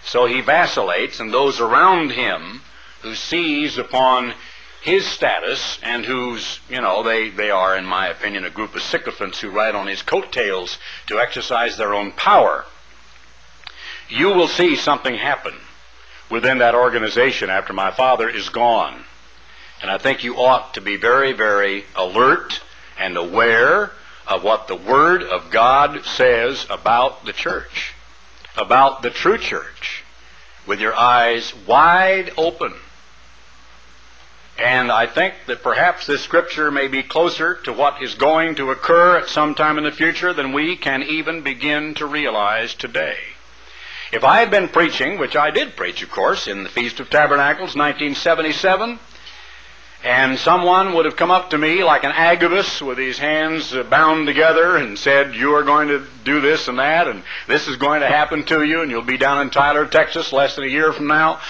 So he vacillates, and those around him who seize upon his status and whose, you know, they, they are, in my opinion, a group of sycophants who ride on his coattails to exercise their own power. You will see something happen within that organization after my father is gone. And I think you ought to be very, very alert and aware of what the Word of God says about the church, about the true church, with your eyes wide open. And I think that perhaps this scripture may be closer to what is going to occur at some time in the future than we can even begin to realize today. If I had been preaching, which I did preach, of course, in the Feast of Tabernacles, 1977, and someone would have come up to me like an Agabus with his hands bound together and said, You are going to do this and that, and this is going to happen to you, and you'll be down in Tyler, Texas, less than a year from now,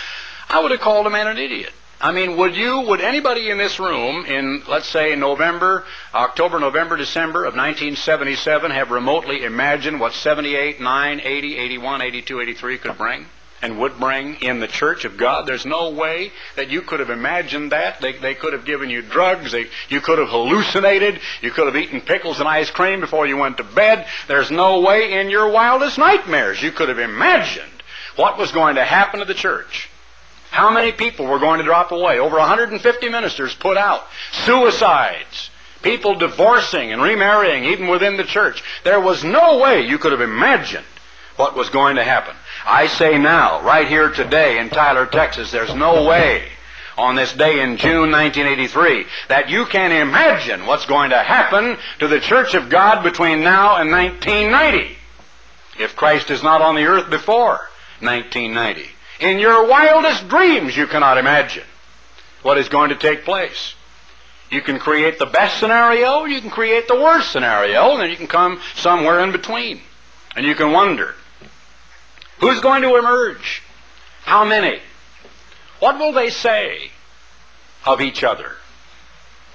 I would have called a man an idiot. I mean, would you, would anybody in this room in, let's say, November, October, November, December of 1977 have remotely imagined what 78, 9, 80, 81, 82, 83 could bring? and would bring in the church of God. There's no way that you could have imagined that. They, they could have given you drugs. They, you could have hallucinated. You could have eaten pickles and ice cream before you went to bed. There's no way in your wildest nightmares you could have imagined what was going to happen to the church. How many people were going to drop away? Over 150 ministers put out. Suicides. People divorcing and remarrying even within the church. There was no way you could have imagined what was going to happen. I say now, right here today in Tyler, Texas, there's no way on this day in June 1983 that you can imagine what's going to happen to the Church of God between now and 1990 if Christ is not on the earth before 1990. In your wildest dreams, you cannot imagine what is going to take place. You can create the best scenario, you can create the worst scenario, and then you can come somewhere in between. And you can wonder who's going to emerge? How many? What will they say of each other?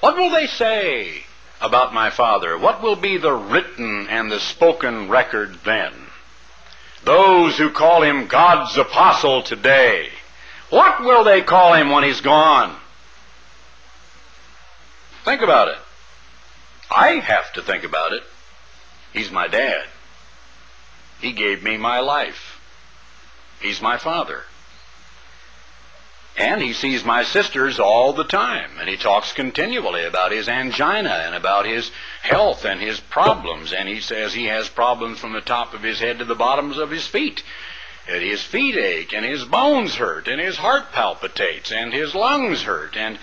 What will they say about my Father? What will be the written and the spoken record then? Those who call him God's apostle today, what will they call him when he's gone? Think about it. I have to think about it. He's my dad. He gave me my life. He's my father. And he sees my sisters all the time, and he talks continually about his angina and about his health and his problems, and he says he has problems from the top of his head to the bottoms of his feet. And his feet ache, and his bones hurt, and his heart palpitates, and his lungs hurt, and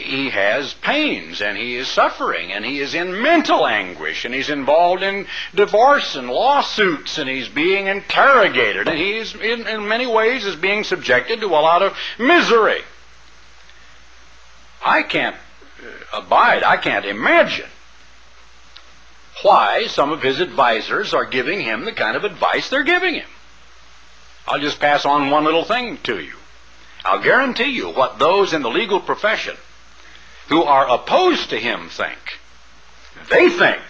he has pains and he is suffering and he is in mental anguish and he's involved in divorce and lawsuits and he's being interrogated and he's in, in many ways is being subjected to a lot of misery. I can't uh, abide, I can't imagine why some of his advisors are giving him the kind of advice they're giving him. I'll just pass on one little thing to you. I'll guarantee you what those in the legal profession who are opposed to him think. They think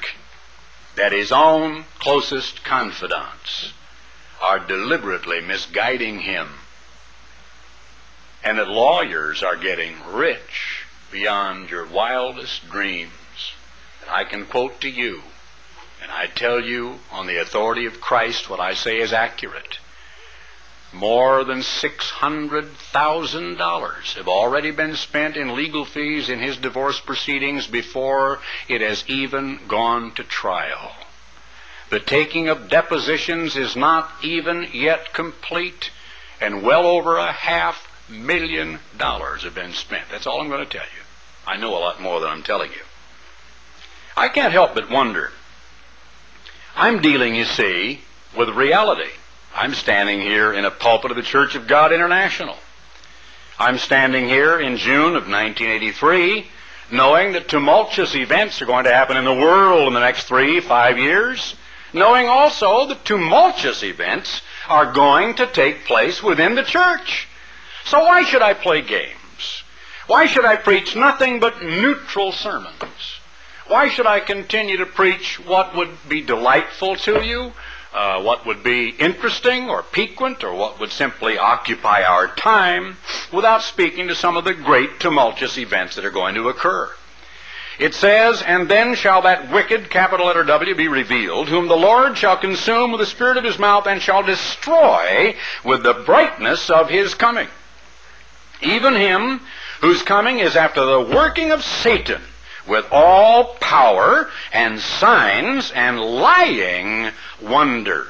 that his own closest confidants are deliberately misguiding him and that lawyers are getting rich beyond your wildest dreams. And I can quote to you, and I tell you on the authority of Christ what I say is accurate. More than $600,000 have already been spent in legal fees in his divorce proceedings before it has even gone to trial. The taking of depositions is not even yet complete, and well over a half million dollars have been spent. That's all I'm going to tell you. I know a lot more than I'm telling you. I can't help but wonder. I'm dealing, you see, with reality. I'm standing here in a pulpit of the Church of God International. I'm standing here in June of 1983 knowing that tumultuous events are going to happen in the world in the next three, five years, knowing also that tumultuous events are going to take place within the church. So why should I play games? Why should I preach nothing but neutral sermons? Why should I continue to preach what would be delightful to you, uh, what would be interesting or piquant, or what would simply occupy our time, without speaking to some of the great tumultuous events that are going to occur? It says, And then shall that wicked, capital letter W, be revealed, whom the Lord shall consume with the spirit of his mouth, and shall destroy with the brightness of his coming. Even him whose coming is after the working of Satan, with all power and signs and lying wonders,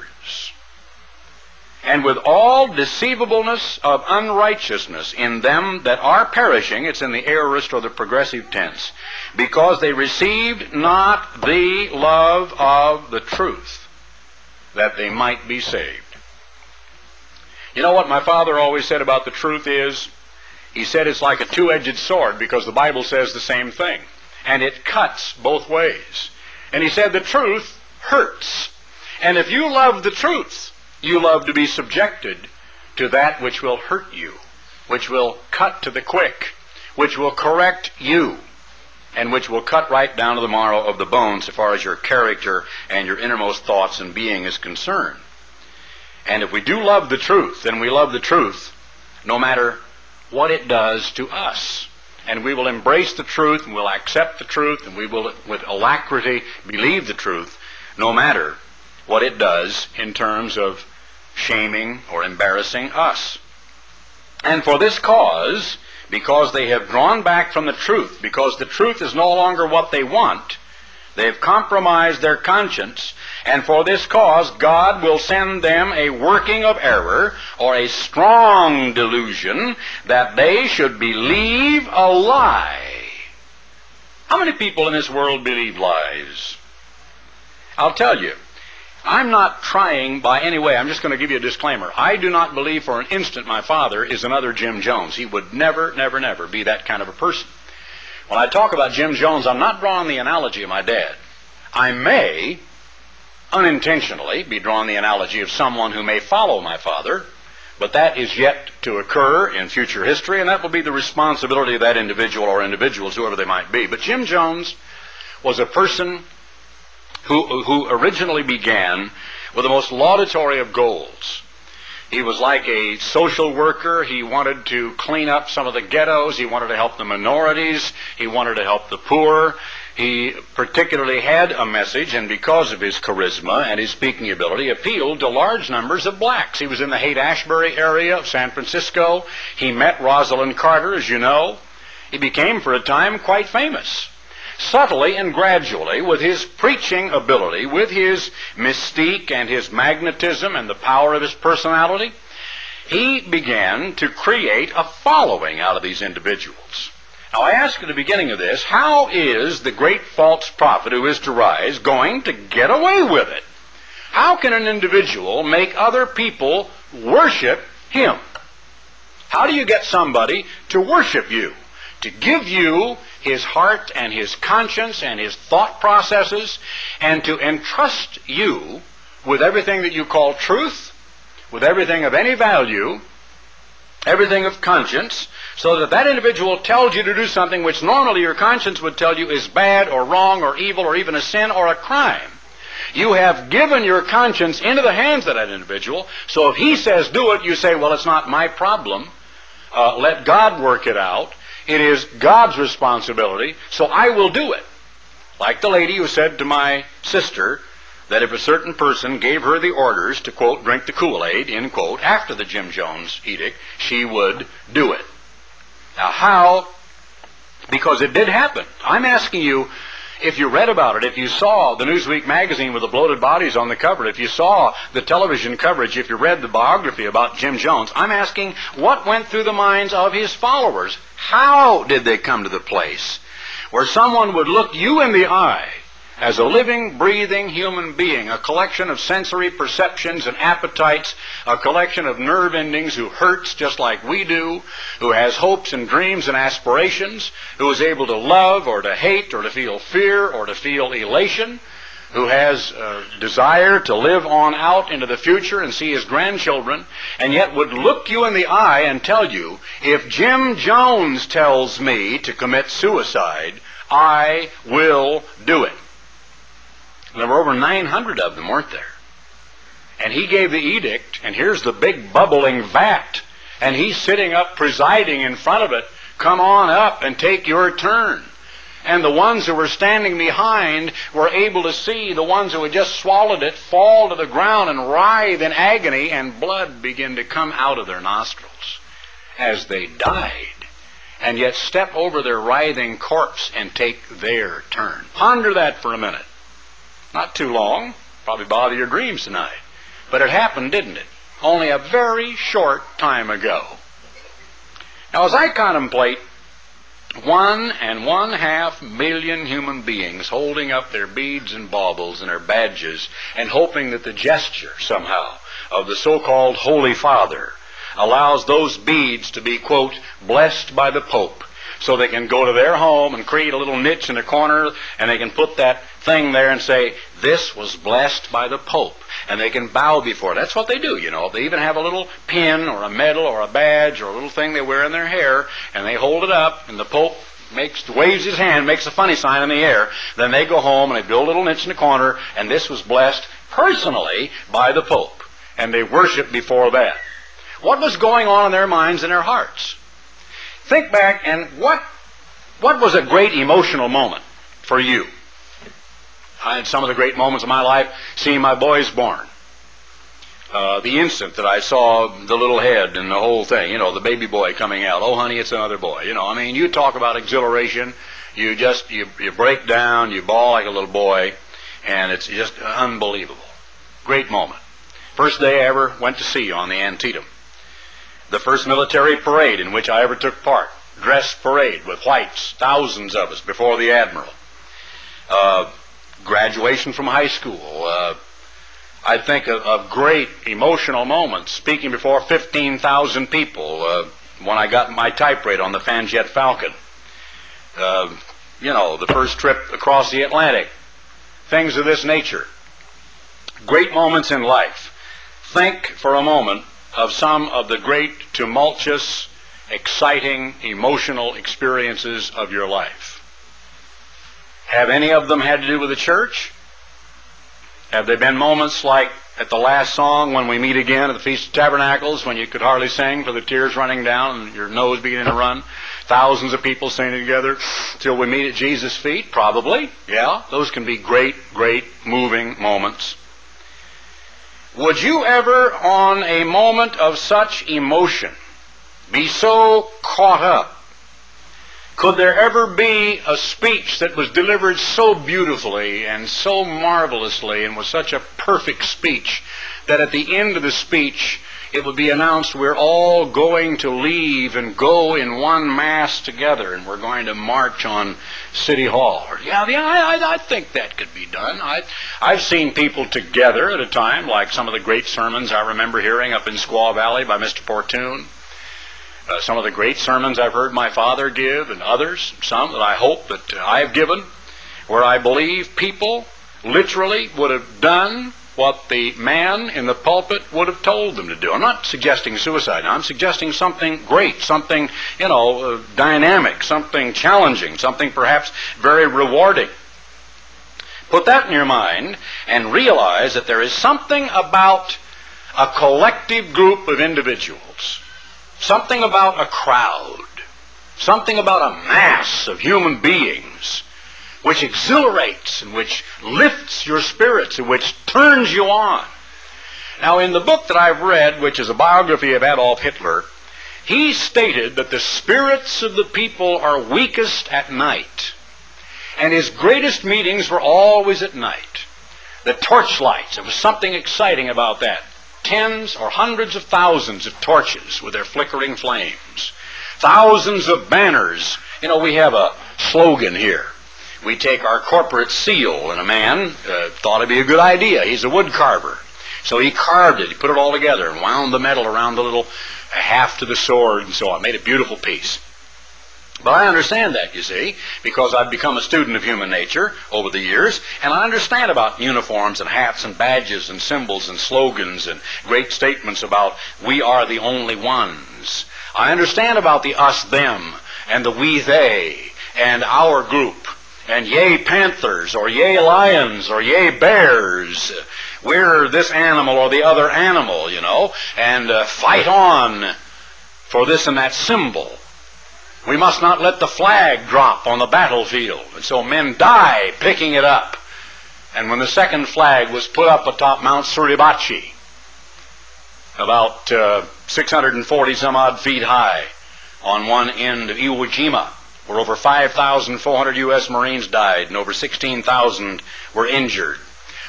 and with all deceivableness of unrighteousness in them that are perishing, it's in the aorist or the progressive tense, because they received not the love of the truth, that they might be saved. You know what my father always said about the truth is, he said it's like a two-edged sword because the Bible says the same thing. And it cuts both ways. And he said the truth hurts. And if you love the truth, you love to be subjected to that which will hurt you, which will cut to the quick, which will correct you, and which will cut right down to the marrow of the bone so far as your character and your innermost thoughts and being is concerned. And if we do love the truth, then we love the truth no matter what it does to us. And we will embrace the truth and we'll accept the truth and we will with alacrity believe the truth no matter what it does in terms of shaming or embarrassing us. And for this cause, because they have drawn back from the truth, because the truth is no longer what they want, they've compromised their conscience, and for this cause God will send them a working of error or a strong delusion that they should believe a lie. How many people in this world believe lies? I'll tell you, I'm not trying by any way. I'm just going to give you a disclaimer. I do not believe for an instant my father is another Jim Jones. He would never, never, never be that kind of a person. When I talk about Jim Jones, I'm not drawing the analogy of my dad. I may, unintentionally, be drawing the analogy of someone who may follow my father, but that is yet to occur in future history, and that will be the responsibility of that individual or individuals, whoever they might be. But Jim Jones was a person who, who originally began with the most laudatory of goals. He was like a social worker. He wanted to clean up some of the ghettos. He wanted to help the minorities. He wanted to help the poor. He particularly had a message, and because of his charisma and his speaking ability, appealed to large numbers of blacks. He was in the Haight-Ashbury area of San Francisco. He met Rosalynn Carter, as you know. He became, for a time, quite famous subtly and gradually, with his preaching ability, with his mystique and his magnetism and the power of his personality, he began to create a following out of these individuals. Now, I ask at the beginning of this, how is the great false prophet who is to rise going to get away with it? How can an individual make other people worship him? How do you get somebody to worship you? To give you his heart and his conscience and his thought processes and to entrust you with everything that you call truth, with everything of any value, everything of conscience, so that that individual tells you to do something which normally your conscience would tell you is bad or wrong or evil or even a sin or a crime. You have given your conscience into the hands of that individual, so if he says do it, you say, well, it's not my problem. Uh, let God work it out. It is God's responsibility, so I will do it. Like the lady who said to my sister that if a certain person gave her the orders to, quote, drink the Kool-Aid, end quote, after the Jim Jones edict, she would do it. Now, how? Because it did happen. I'm asking you, if you read about it, if you saw the Newsweek magazine with the bloated bodies on the cover, if you saw the television coverage, if you read the biography about Jim Jones, I'm asking what went through the minds of his followers? How did they come to the place where someone would look you in the eye as a living, breathing human being, a collection of sensory perceptions and appetites, a collection of nerve endings who hurts just like we do, who has hopes and dreams and aspirations, who is able to love or to hate or to feel fear or to feel elation, who has a desire to live on out into the future and see his grandchildren, and yet would look you in the eye and tell you, if Jim Jones tells me to commit suicide, I will do it. There were over 900 of them, weren't there? And he gave the edict, and here's the big bubbling vat, and he's sitting up presiding in front of it. Come on up and take your turn. And the ones who were standing behind were able to see the ones who had just swallowed it fall to the ground and writhe in agony, and blood begin to come out of their nostrils as they died, and yet step over their writhing corpse and take their turn. Ponder that for a minute. Not too long. Probably bother your dreams tonight. But it happened, didn't it? Only a very short time ago. Now, as I contemplate one and one half million human beings holding up their beads and baubles and their badges and hoping that the gesture somehow of the so-called Holy Father allows those beads to be, quote, blessed by the Pope so they can go to their home and create a little niche in the corner and they can put that thing there and say, this was blessed by the Pope. And they can bow before it. That's what they do, you know. They even have a little pin or a medal or a badge or a little thing they wear in their hair and they hold it up and the Pope makes waves his hand, makes a funny sign in the air. Then they go home and they build a little niche in the corner and this was blessed personally by the Pope. And they worship before that. What was going on in their minds and their hearts? Think back and what what was a great emotional moment for you? I had some of the great moments of my life seeing my boys born. Uh, the instant that I saw the little head and the whole thing, you know, the baby boy coming out. Oh, honey, it's another boy. You know, I mean, you talk about exhilaration. You just you you break down, you bawl like a little boy, and it's just unbelievable. Great moment. First day I ever went to sea on the Antietam. The first military parade in which I ever took part. Dress parade with whites, thousands of us before the admiral. Uh, graduation from high school. Uh, I think of, of, great emotional moments, speaking before 15,000 people uh, when I got my type on the Fanjet Falcon. Uh, you know, the first trip across the Atlantic. Things of this nature. Great moments in life. Think for a moment of some of the great tumultuous, exciting, emotional experiences of your life. Have any of them had to do with the church? Have there been moments like at the last song when we meet again at the Feast of Tabernacles when you could hardly sing for the tears running down and your nose beginning to run? Thousands of people singing together till we meet at Jesus' feet? Probably. Yeah, those can be great, great moving moments. Would you ever, on a moment of such emotion, be so caught up? Could there ever be a speech that was delivered so beautifully and so marvelously and was such a perfect speech that at the end of the speech it would be announced we're all going to leave and go in one mass together and we're going to march on City Hall? Yeah, yeah, I, I think that could be done. I, I've seen people together at a time, like some of the great sermons I remember hearing up in Squaw Valley by Mr. Portune uh, some of the great sermons I've heard my father give, and others, some that I hope that I have given, where I believe people literally would have done what the man in the pulpit would have told them to do. I'm not suggesting suicide. I'm suggesting something great, something, you know, uh, dynamic, something challenging, something perhaps very rewarding. Put that in your mind and realize that there is something about a collective group of individuals Something about a crowd, something about a mass of human beings which exhilarates and which lifts your spirits and which turns you on. Now, in the book that I've read, which is a biography of Adolf Hitler, he stated that the spirits of the people are weakest at night. And his greatest meetings were always at night. The torchlights, there was something exciting about that tens or hundreds of thousands of torches with their flickering flames, thousands of banners. You know, we have a slogan here. We take our corporate seal, and a man uh, thought it'd be a good idea. He's a wood carver. So he carved it, he put it all together, and wound the metal around the little haft to the sword and so on. Made a beautiful piece. But I understand that, you see, because I've become a student of human nature over the years, and I understand about uniforms and hats and badges and symbols and slogans and great statements about we are the only ones. I understand about the us, them, and the we, they, and our group, and yea, panthers, or yea, lions, or yea, bears. We're this animal or the other animal, you know, and uh, fight on for this and that symbol. We must not let the flag drop on the battlefield. And so men die picking it up. And when the second flag was put up atop Mount Suribachi, about uh, 640 some odd feet high on one end of Iwo Jima, where over 5,400 U.S. Marines died and over 16,000 were injured.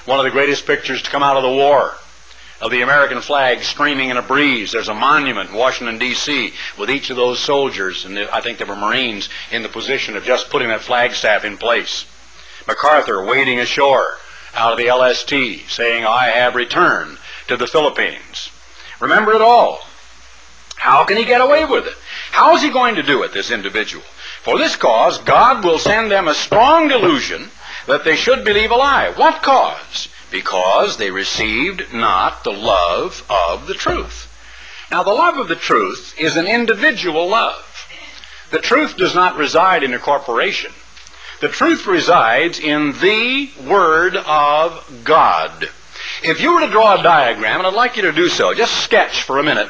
One of the greatest pictures to come out of the war of the American flag streaming in a breeze. There's a monument in Washington, D.C., with each of those soldiers, and I think they were Marines, in the position of just putting that flagstaff in place. MacArthur wading ashore out of the LST, saying, I have returned to the Philippines. Remember it all. How can he get away with it? How is he going to do it, this individual? For this cause, God will send them a strong delusion that they should believe a lie. What cause? because they received not the love of the truth. Now, the love of the truth is an individual love. The truth does not reside in a corporation. The truth resides in the Word of God. If you were to draw a diagram, and I'd like you to do so, just sketch for a minute,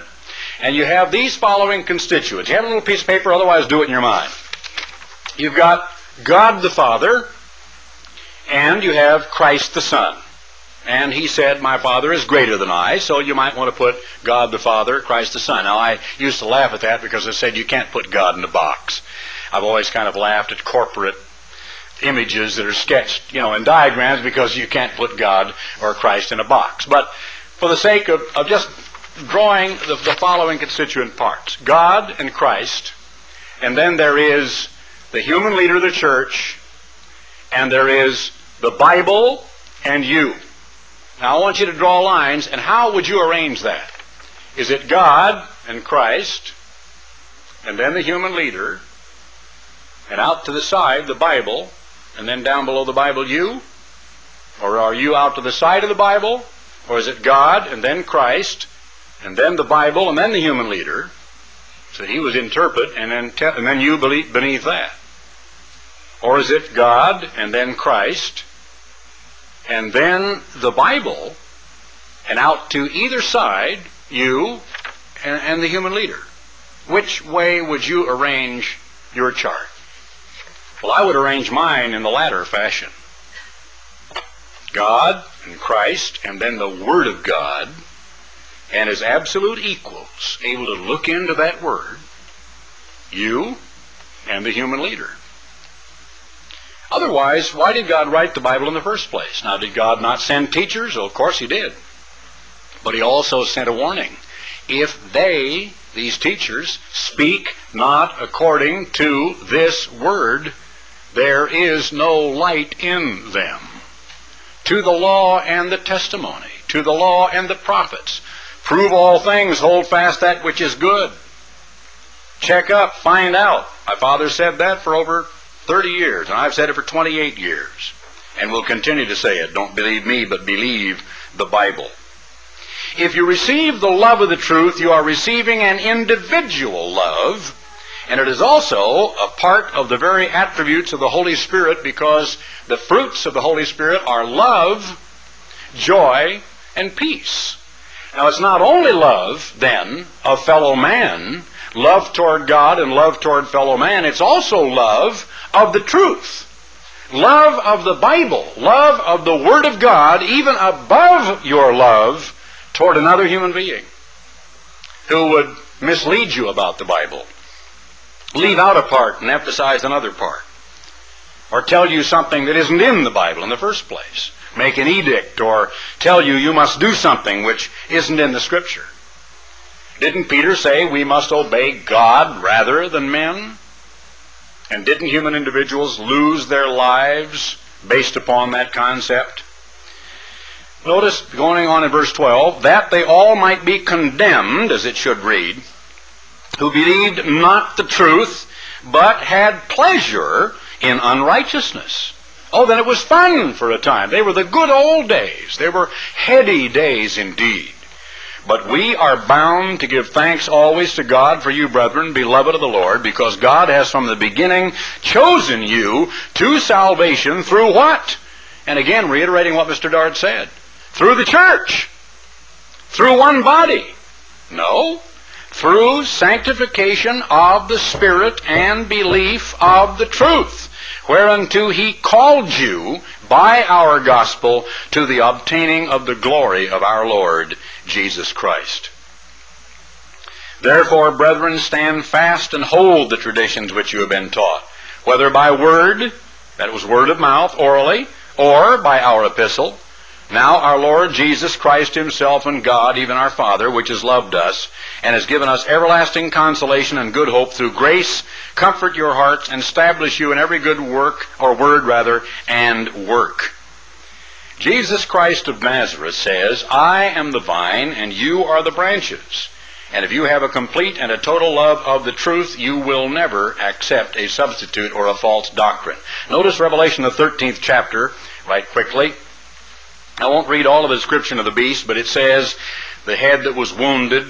and you have these following constituents. You have a little piece of paper, otherwise do it in your mind. You've got God the Father, and you have Christ the Son. And he said, My Father is greater than I, so you might want to put God the Father, Christ the Son. Now, I used to laugh at that because I said you can't put God in a box. I've always kind of laughed at corporate images that are sketched, you know, in diagrams because you can't put God or Christ in a box. But for the sake of, of just drawing the, the following constituent parts God and Christ, and then there is the human leader of the church, and there is the Bible and you. Now I want you to draw lines, and how would you arrange that? Is it God and Christ, and then the human leader, and out to the side the Bible, and then down below the Bible you? Or are you out to the side of the Bible? Or is it God and then Christ, and then the Bible, and then the human leader? So he was interpret, and then and then you believe beneath that. Or is it God and then Christ, and then the Bible, and out to either side, you and, and the human leader. Which way would you arrange your chart? Well, I would arrange mine in the latter fashion. God and Christ, and then the Word of God, and as absolute equals, able to look into that Word, you and the human leader. Otherwise, why did God write the Bible in the first place? Now, did God not send teachers? Well, of course He did. But He also sent a warning. If they, these teachers, speak not according to this word, there is no light in them. To the law and the testimony, to the law and the prophets. Prove all things, hold fast that which is good. Check up, find out. My father said that for over 30 years, and I've said it for 28 years, and will continue to say it. Don't believe me, but believe the Bible. If you receive the love of the truth, you are receiving an individual love, and it is also a part of the very attributes of the Holy Spirit because the fruits of the Holy Spirit are love, joy, and peace. Now, it's not only love, then, of fellow man, love toward God and love toward fellow man, it's also love of the truth. Love of the Bible, love of the Word of God, even above your love toward another human being who would mislead you about the Bible, leave out a part and emphasize another part, or tell you something that isn't in the Bible in the first place, make an edict, or tell you you must do something which isn't in the Scripture. Didn't Peter say we must obey God rather than men? And didn't human individuals lose their lives based upon that concept? Notice, going on in verse 12, that they all might be condemned, as it should read, who believed not the truth, but had pleasure in unrighteousness. Oh, then it was fun for a time. They were the good old days. They were heady days indeed. But we are bound to give thanks always to God for you, brethren, beloved of the Lord, because God has from the beginning chosen you to salvation through what? And again, reiterating what Mr. Dart said through the church, through one body. No, through sanctification of the Spirit and belief of the truth, whereunto he called you by our gospel to the obtaining of the glory of our Lord Jesus Christ. Therefore, brethren, stand fast and hold the traditions which you have been taught, whether by word, that was word of mouth, orally, or by our epistle. Now our Lord Jesus Christ himself and God, even our Father, which has loved us, and has given us everlasting consolation and good hope through grace, comfort your hearts and establish you in every good work, or word rather, and work. Jesus Christ of Nazareth says, I am the vine and you are the branches. And if you have a complete and a total love of the truth, you will never accept a substitute or a false doctrine. Notice Revelation, the 13th chapter, right quickly. I won't read all of the description of the beast, but it says, the head that was wounded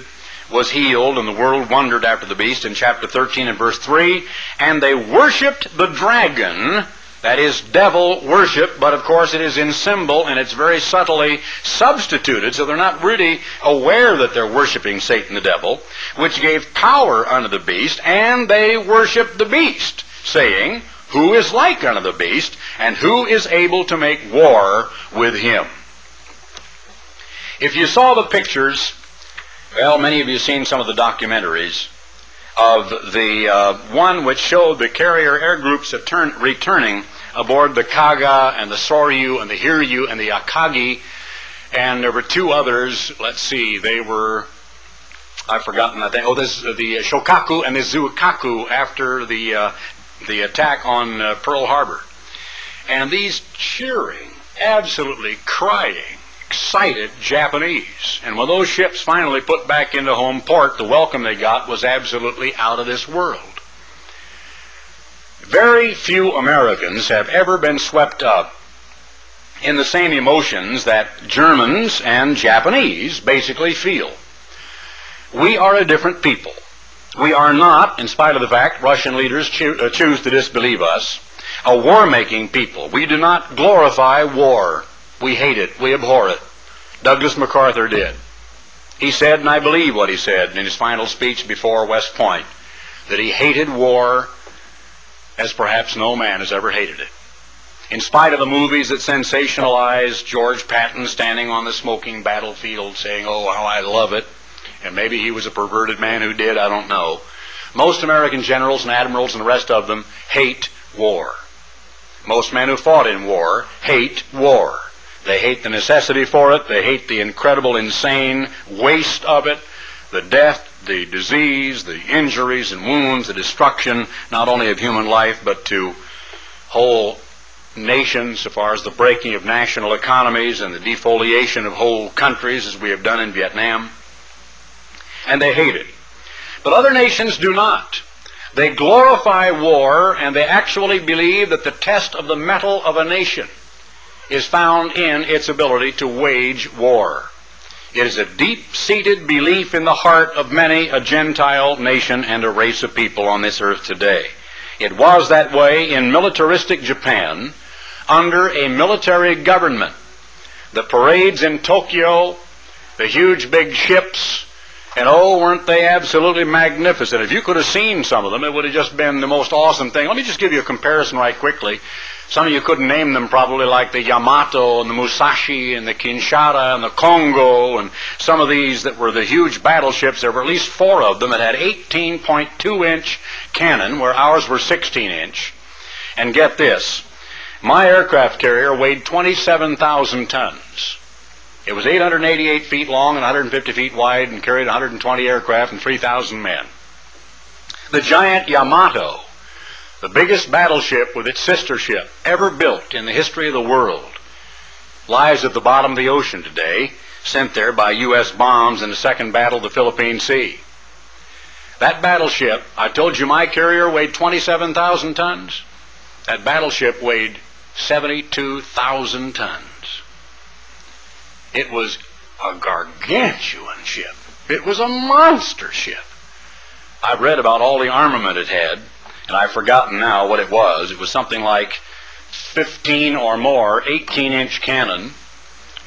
was healed, and the world wondered after the beast in chapter 13 and verse 3. And they worshiped the dragon that is devil worship, but of course it is in symbol and it's very subtly substituted, so they're not really aware that they're worshiping Satan the devil, which gave power unto the beast, and they worship the beast, saying, Who is like unto the beast, and who is able to make war with him? If you saw the pictures, well, many of you have seen some of the documentaries of the uh, one which showed the carrier air groups returning aboard the Kaga and the Soryu and the Hiryu and the Akagi. And there were two others. Let's see, they were, I've forgotten that. Thing. Oh, this, the Shokaku and the Zuikaku after the, uh, the attack on uh, Pearl Harbor. And these cheering, absolutely crying, excited Japanese. And when those ships finally put back into home port, the welcome they got was absolutely out of this world. Very few Americans have ever been swept up in the same emotions that Germans and Japanese basically feel. We are a different people. We are not, in spite of the fact Russian leaders choo- uh, choose to disbelieve us, a war-making people. We do not glorify war. We hate it. We abhor it. Douglas MacArthur did. He said, and I believe what he said in his final speech before West Point, that he hated war as perhaps no man has ever hated it. In spite of the movies that sensationalize George Patton standing on the smoking battlefield saying, oh, how I love it, and maybe he was a perverted man who did, I don't know. Most American generals and admirals and the rest of them hate war. Most men who fought in war hate war. They hate the necessity for it. They hate the incredible, insane waste of it, the death, the disease, the injuries and wounds, the destruction not only of human life but to whole nations, so far as the breaking of national economies and the defoliation of whole countries, as we have done in Vietnam. And they hate it. But other nations do not. They glorify war and they actually believe that the test of the mettle of a nation is found in its ability to wage war. It is a deep-seated belief in the heart of many a Gentile nation and a race of people on this earth today. It was that way in militaristic Japan under a military government. The parades in Tokyo, the huge big ships, and oh, weren't they absolutely magnificent? If you could have seen some of them, it would have just been the most awesome thing. Let me just give you a comparison right quickly. Some of you couldn't name them probably like the Yamato and the Musashi and the Kirishima and the Kongo and some of these that were the huge battleships. There were at least four of them that had 18.2 inch cannon where ours were 16 inch. And get this, my aircraft carrier weighed 27,000 tons. It was 888 feet long and 150 feet wide and carried 120 aircraft and 3,000 men. The giant Yamato the biggest battleship with its sister ship ever built in the history of the world, lies at the bottom of the ocean today, sent there by U.S. bombs in the Second Battle of the Philippine Sea. That battleship, I told you my carrier weighed 27,000 tons. That battleship weighed 72,000 tons. It was a gargantuan ship. It was a monster ship. I've read about all the armament it had, and I've forgotten now what it was. It was something like 15 or more 18 inch cannon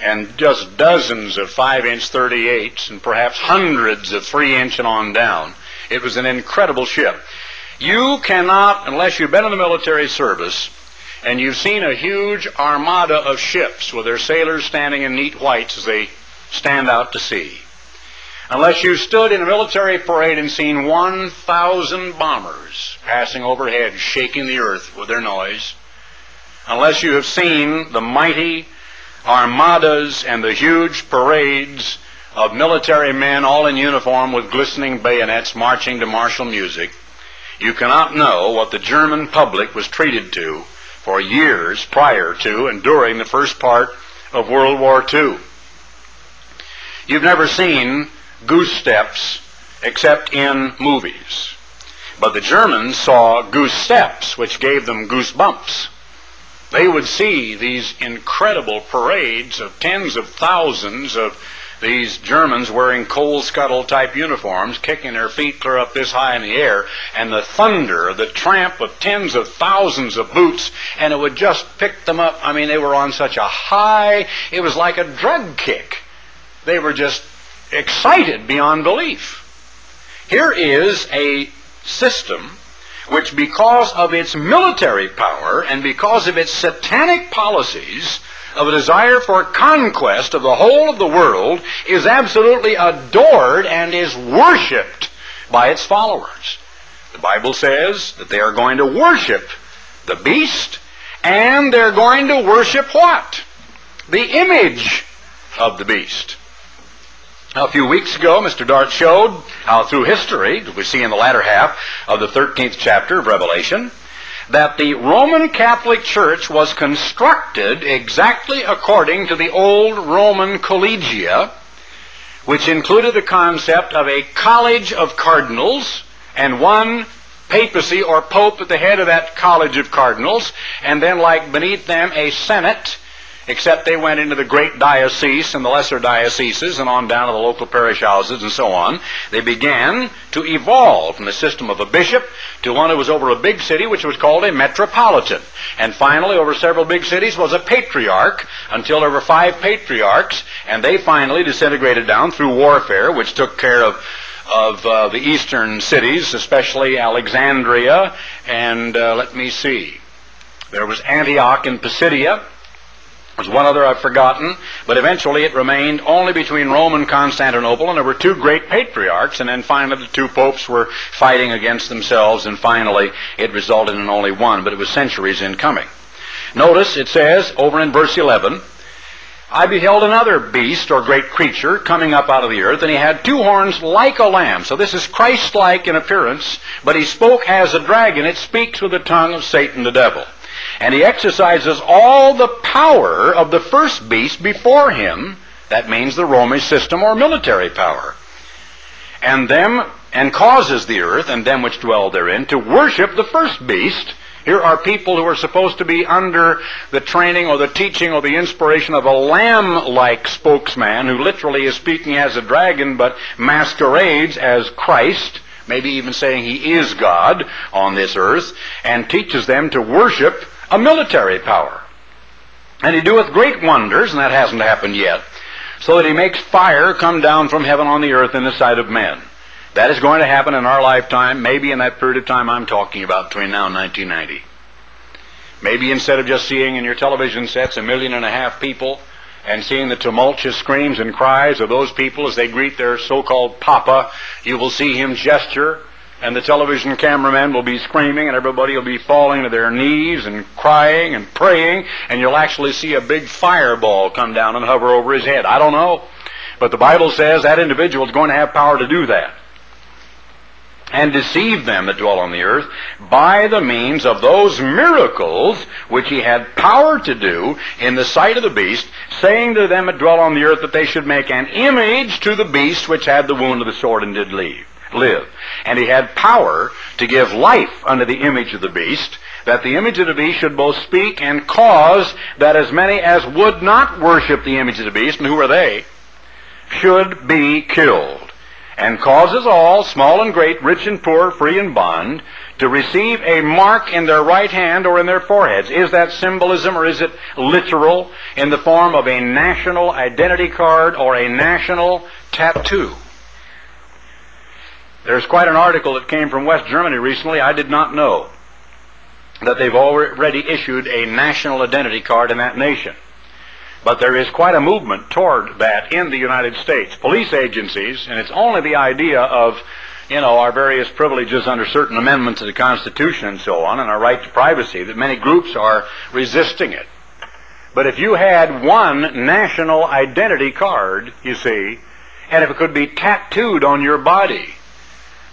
and just dozens of 5 inch 38s and perhaps hundreds of 3 inch and on down. It was an incredible ship. You cannot, unless you've been in the military service and you've seen a huge armada of ships with their sailors standing in neat whites as they stand out to sea, unless you've stood in a military parade and seen 1,000 bombers passing overhead, shaking the earth with their noise, unless you have seen the mighty armadas and the huge parades of military men all in uniform with glistening bayonets marching to martial music, you cannot know what the German public was treated to for years prior to and during the first part of World War II. You've never seen goose steps except in movies. But the Germans saw goose steps, which gave them goosebumps. They would see these incredible parades of tens of thousands of these Germans wearing coal scuttle type uniforms, kicking their feet clear up this high in the air, and the thunder, the tramp of tens of thousands of boots, and it would just pick them up. I mean, they were on such a high, it was like a drug kick. They were just excited beyond belief. Here is a system which, because of its military power and because of its satanic policies, of a desire for conquest of the whole of the world is absolutely adored and is worshipped by its followers. The Bible says that they are going to worship the beast and they're going to worship what? The image of the beast. A few weeks ago, Mr. Dart showed how through history, we see in the latter half of the 13th chapter of Revelation, that the Roman Catholic Church was constructed exactly according to the old Roman collegia, which included the concept of a college of cardinals and one papacy or pope at the head of that college of cardinals, and then, like beneath them, a senate except they went into the great diocese and the lesser dioceses and on down to the local parish houses and so on. They began to evolve from the system of a bishop to one who was over a big city, which was called a metropolitan. And finally, over several big cities was a patriarch until there were five patriarchs, and they finally disintegrated down through warfare, which took care of of uh, the eastern cities, especially Alexandria, and uh, let me see. There was Antioch in Pisidia, there's one other I've forgotten, but eventually it remained only between Rome and Constantinople, and there were two great patriarchs, and then finally the two popes were fighting against themselves, and finally it resulted in only one, but it was centuries in coming. Notice it says over in verse 11, I beheld another beast or great creature coming up out of the earth, and he had two horns like a lamb. So this is Christ-like in appearance, but he spoke as a dragon. It speaks with the tongue of Satan the devil. And he exercises all the power of the first beast before him. That means the Romish system or military power. And them and causes the earth and them which dwell therein to worship the first beast. Here are people who are supposed to be under the training or the teaching or the inspiration of a lamb-like spokesman who literally is speaking as a dragon but masquerades as Christ maybe even saying he is God on this earth, and teaches them to worship a military power. And he doeth great wonders, and that hasn't happened yet, so that he makes fire come down from heaven on the earth in the sight of men. That is going to happen in our lifetime, maybe in that period of time I'm talking about between now and 1990. Maybe instead of just seeing in your television sets a million and a half people and seeing the tumultuous screams and cries of those people as they greet their so-called Papa, you will see him gesture and the television cameraman will be screaming and everybody will be falling to their knees and crying and praying and you'll actually see a big fireball come down and hover over his head. I don't know. But the Bible says that individual is going to have power to do that. and deceive them that dwell on the earth by the means of those miracles which he had power to do in the sight of the beast, saying to them that dwell on the earth that they should make an image to the beast which had the wound of the sword and did leave, live. And he had power to give life unto the image of the beast, that the image of the beast should both speak and cause that as many as would not worship the image of the beast, and who are they, should be killed and causes all, small and great, rich and poor, free and bond, to receive a mark in their right hand or in their foreheads. Is that symbolism or is it literal in the form of a national identity card or a national tattoo? There's quite an article that came from West Germany recently. I did not know that they've already issued a national identity card in that nation. But there is quite a movement toward that in the United States. Police agencies, and it's only the idea of, you know, our various privileges under certain amendments of the Constitution and so on, and our right to privacy, that many groups are resisting it. But if you had one national identity card, you see, and if it could be tattooed on your body,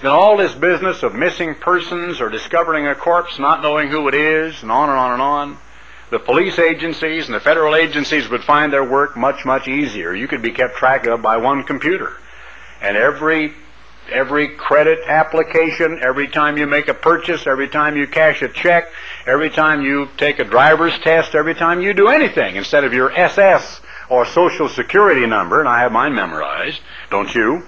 then all this business of missing persons or discovering a corpse, not knowing who it is, and on and on and on, the police agencies and the federal agencies would find their work much, much easier. You could be kept track of by one computer. And every every credit application, every time you make a purchase, every time you cash a check, every time you take a driver's test, every time you do anything, instead of your SS or social security number, and I have mine memorized, don't you?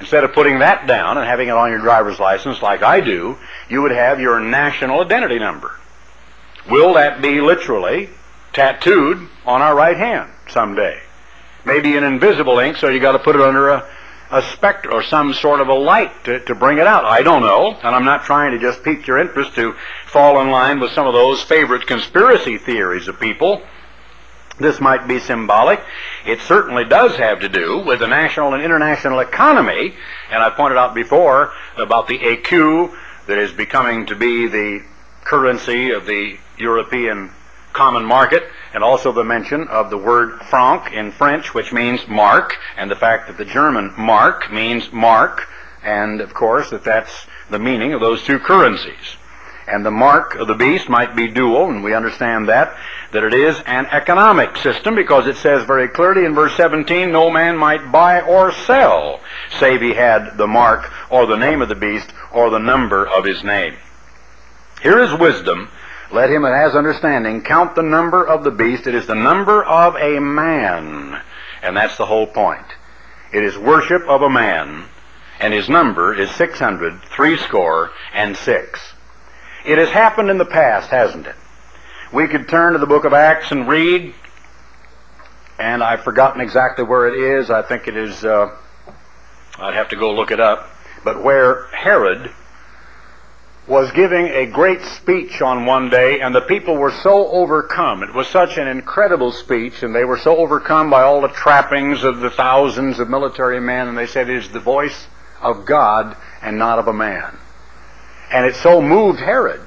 Instead of putting that down and having it on your driver's license like I do, you would have your national identity number. Will that be literally tattooed on our right hand someday? Maybe in invisible ink, so you got to put it under a, a specter or some sort of a light to, to bring it out. I don't know, and I'm not trying to just pique your interest to fall in line with some of those favorite conspiracy theories of people. This might be symbolic. It certainly does have to do with the national and international economy, and I pointed out before about the écu that is becoming to be the currency of the European common market, and also the mention of the word franc in French, which means mark, and the fact that the German mark means mark, and of course that that's the meaning of those two currencies. And the mark of the beast might be dual, and we understand that, that it is an economic system because it says very clearly in verse 17, no man might buy or sell save he had the mark or the name of the beast or the number of his name. Here is wisdom let him that has understanding count the number of the beast. It is the number of a man. And that's the whole point. It is worship of a man, and his number is 600, threescore, and six. It has happened in the past, hasn't it? We could turn to the book of Acts and read, and I've forgotten exactly where it is. I think it is, uh, I'd have to go look it up. But where Herod was giving a great speech on one day, and the people were so overcome. It was such an incredible speech, and they were so overcome by all the trappings of the thousands of military men, and they said, It is the voice of God and not of a man. And it so moved Herod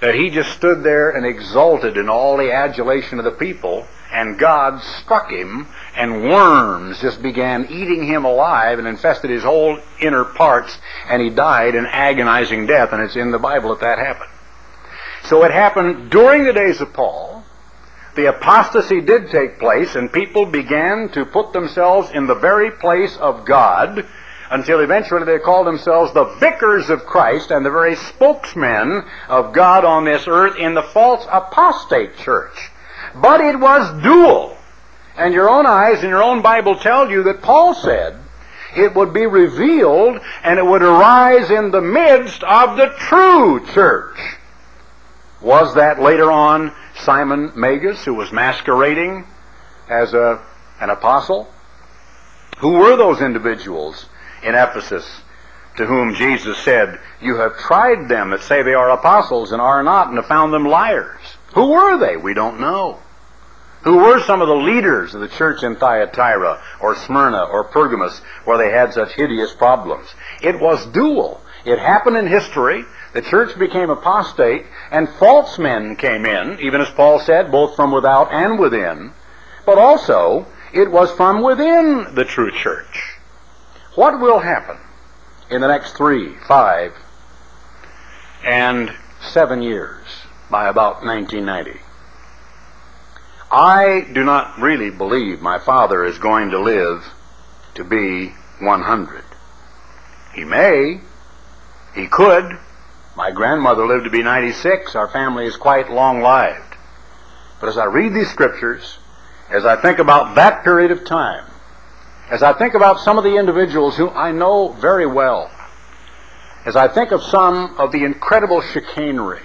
that he just stood there and exulted in all the adulation of the people and God struck him, and worms just began eating him alive and infested his whole inner parts, and he died an agonizing death, and it's in the Bible that that happened. So it happened during the days of Paul. The apostasy did take place, and people began to put themselves in the very place of God until eventually they called themselves the vicars of Christ and the very spokesmen of God on this earth in the false apostate church. But it was dual. And your own eyes and your own Bible tell you that Paul said it would be revealed and it would arise in the midst of the true church. Was that later on Simon Magus, who was masquerading as a, an apostle? Who were those individuals in Ephesus to whom Jesus said, You have tried them that say they are apostles and are not, and have found them liars? Who were they? We don't know. Who were some of the leaders of the church in Thyatira or Smyrna or Pergamos where they had such hideous problems? It was dual. It happened in history. The church became apostate and false men came in, even as Paul said, both from without and within. But also, it was from within the true church. What will happen in the next three, five, and seven years by about 1990. I do not really believe my father is going to live to be 100. He may. He could. My grandmother lived to be 96. Our family is quite long lived. But as I read these scriptures, as I think about that period of time, as I think about some of the individuals who I know very well, as I think of some of the incredible chicanery,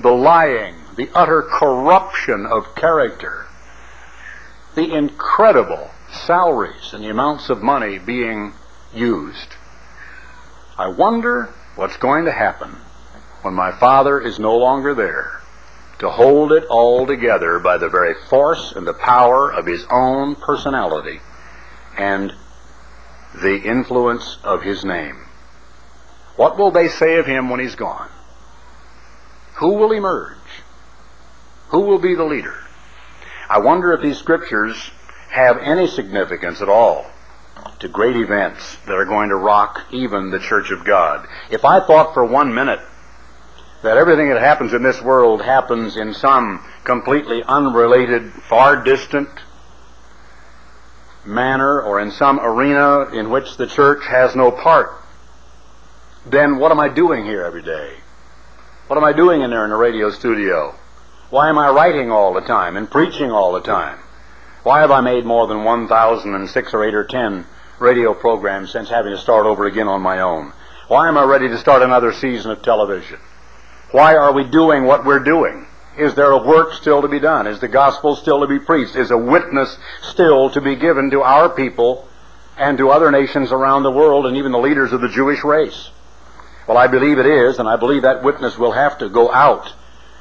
the lying, the utter corruption of character, the incredible salaries and the amounts of money being used, I wonder what's going to happen when my father is no longer there to hold it all together by the very force and the power of his own personality and the influence of his name. What will they say of him when he's gone? Who will emerge? Who will be the leader? I wonder if these scriptures have any significance at all to great events that are going to rock even the church of God. If I thought for one minute that everything that happens in this world happens in some completely unrelated, far distant manner or in some arena in which the church has no part, then what am I doing here every day? What am I doing in there in the radio studio? Why am I writing all the time and preaching all the time? Why have I made more than 1,006 or 8 or 10 radio programs since having to start over again on my own? Why am I ready to start another season of television? Why are we doing what we're doing? Is there a work still to be done? Is the gospel still to be preached? Is a witness still to be given to our people and to other nations around the world and even the leaders of the Jewish race? Well, I believe it is, and I believe that witness will have to go out.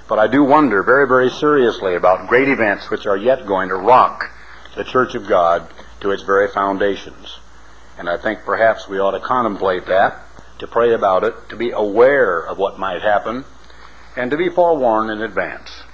But I do wonder very, very seriously about great events which are yet going to rock the Church of God to its very foundations. And I think perhaps we ought to contemplate that, to pray about it, to be aware of what might happen, and to be forewarned in advance.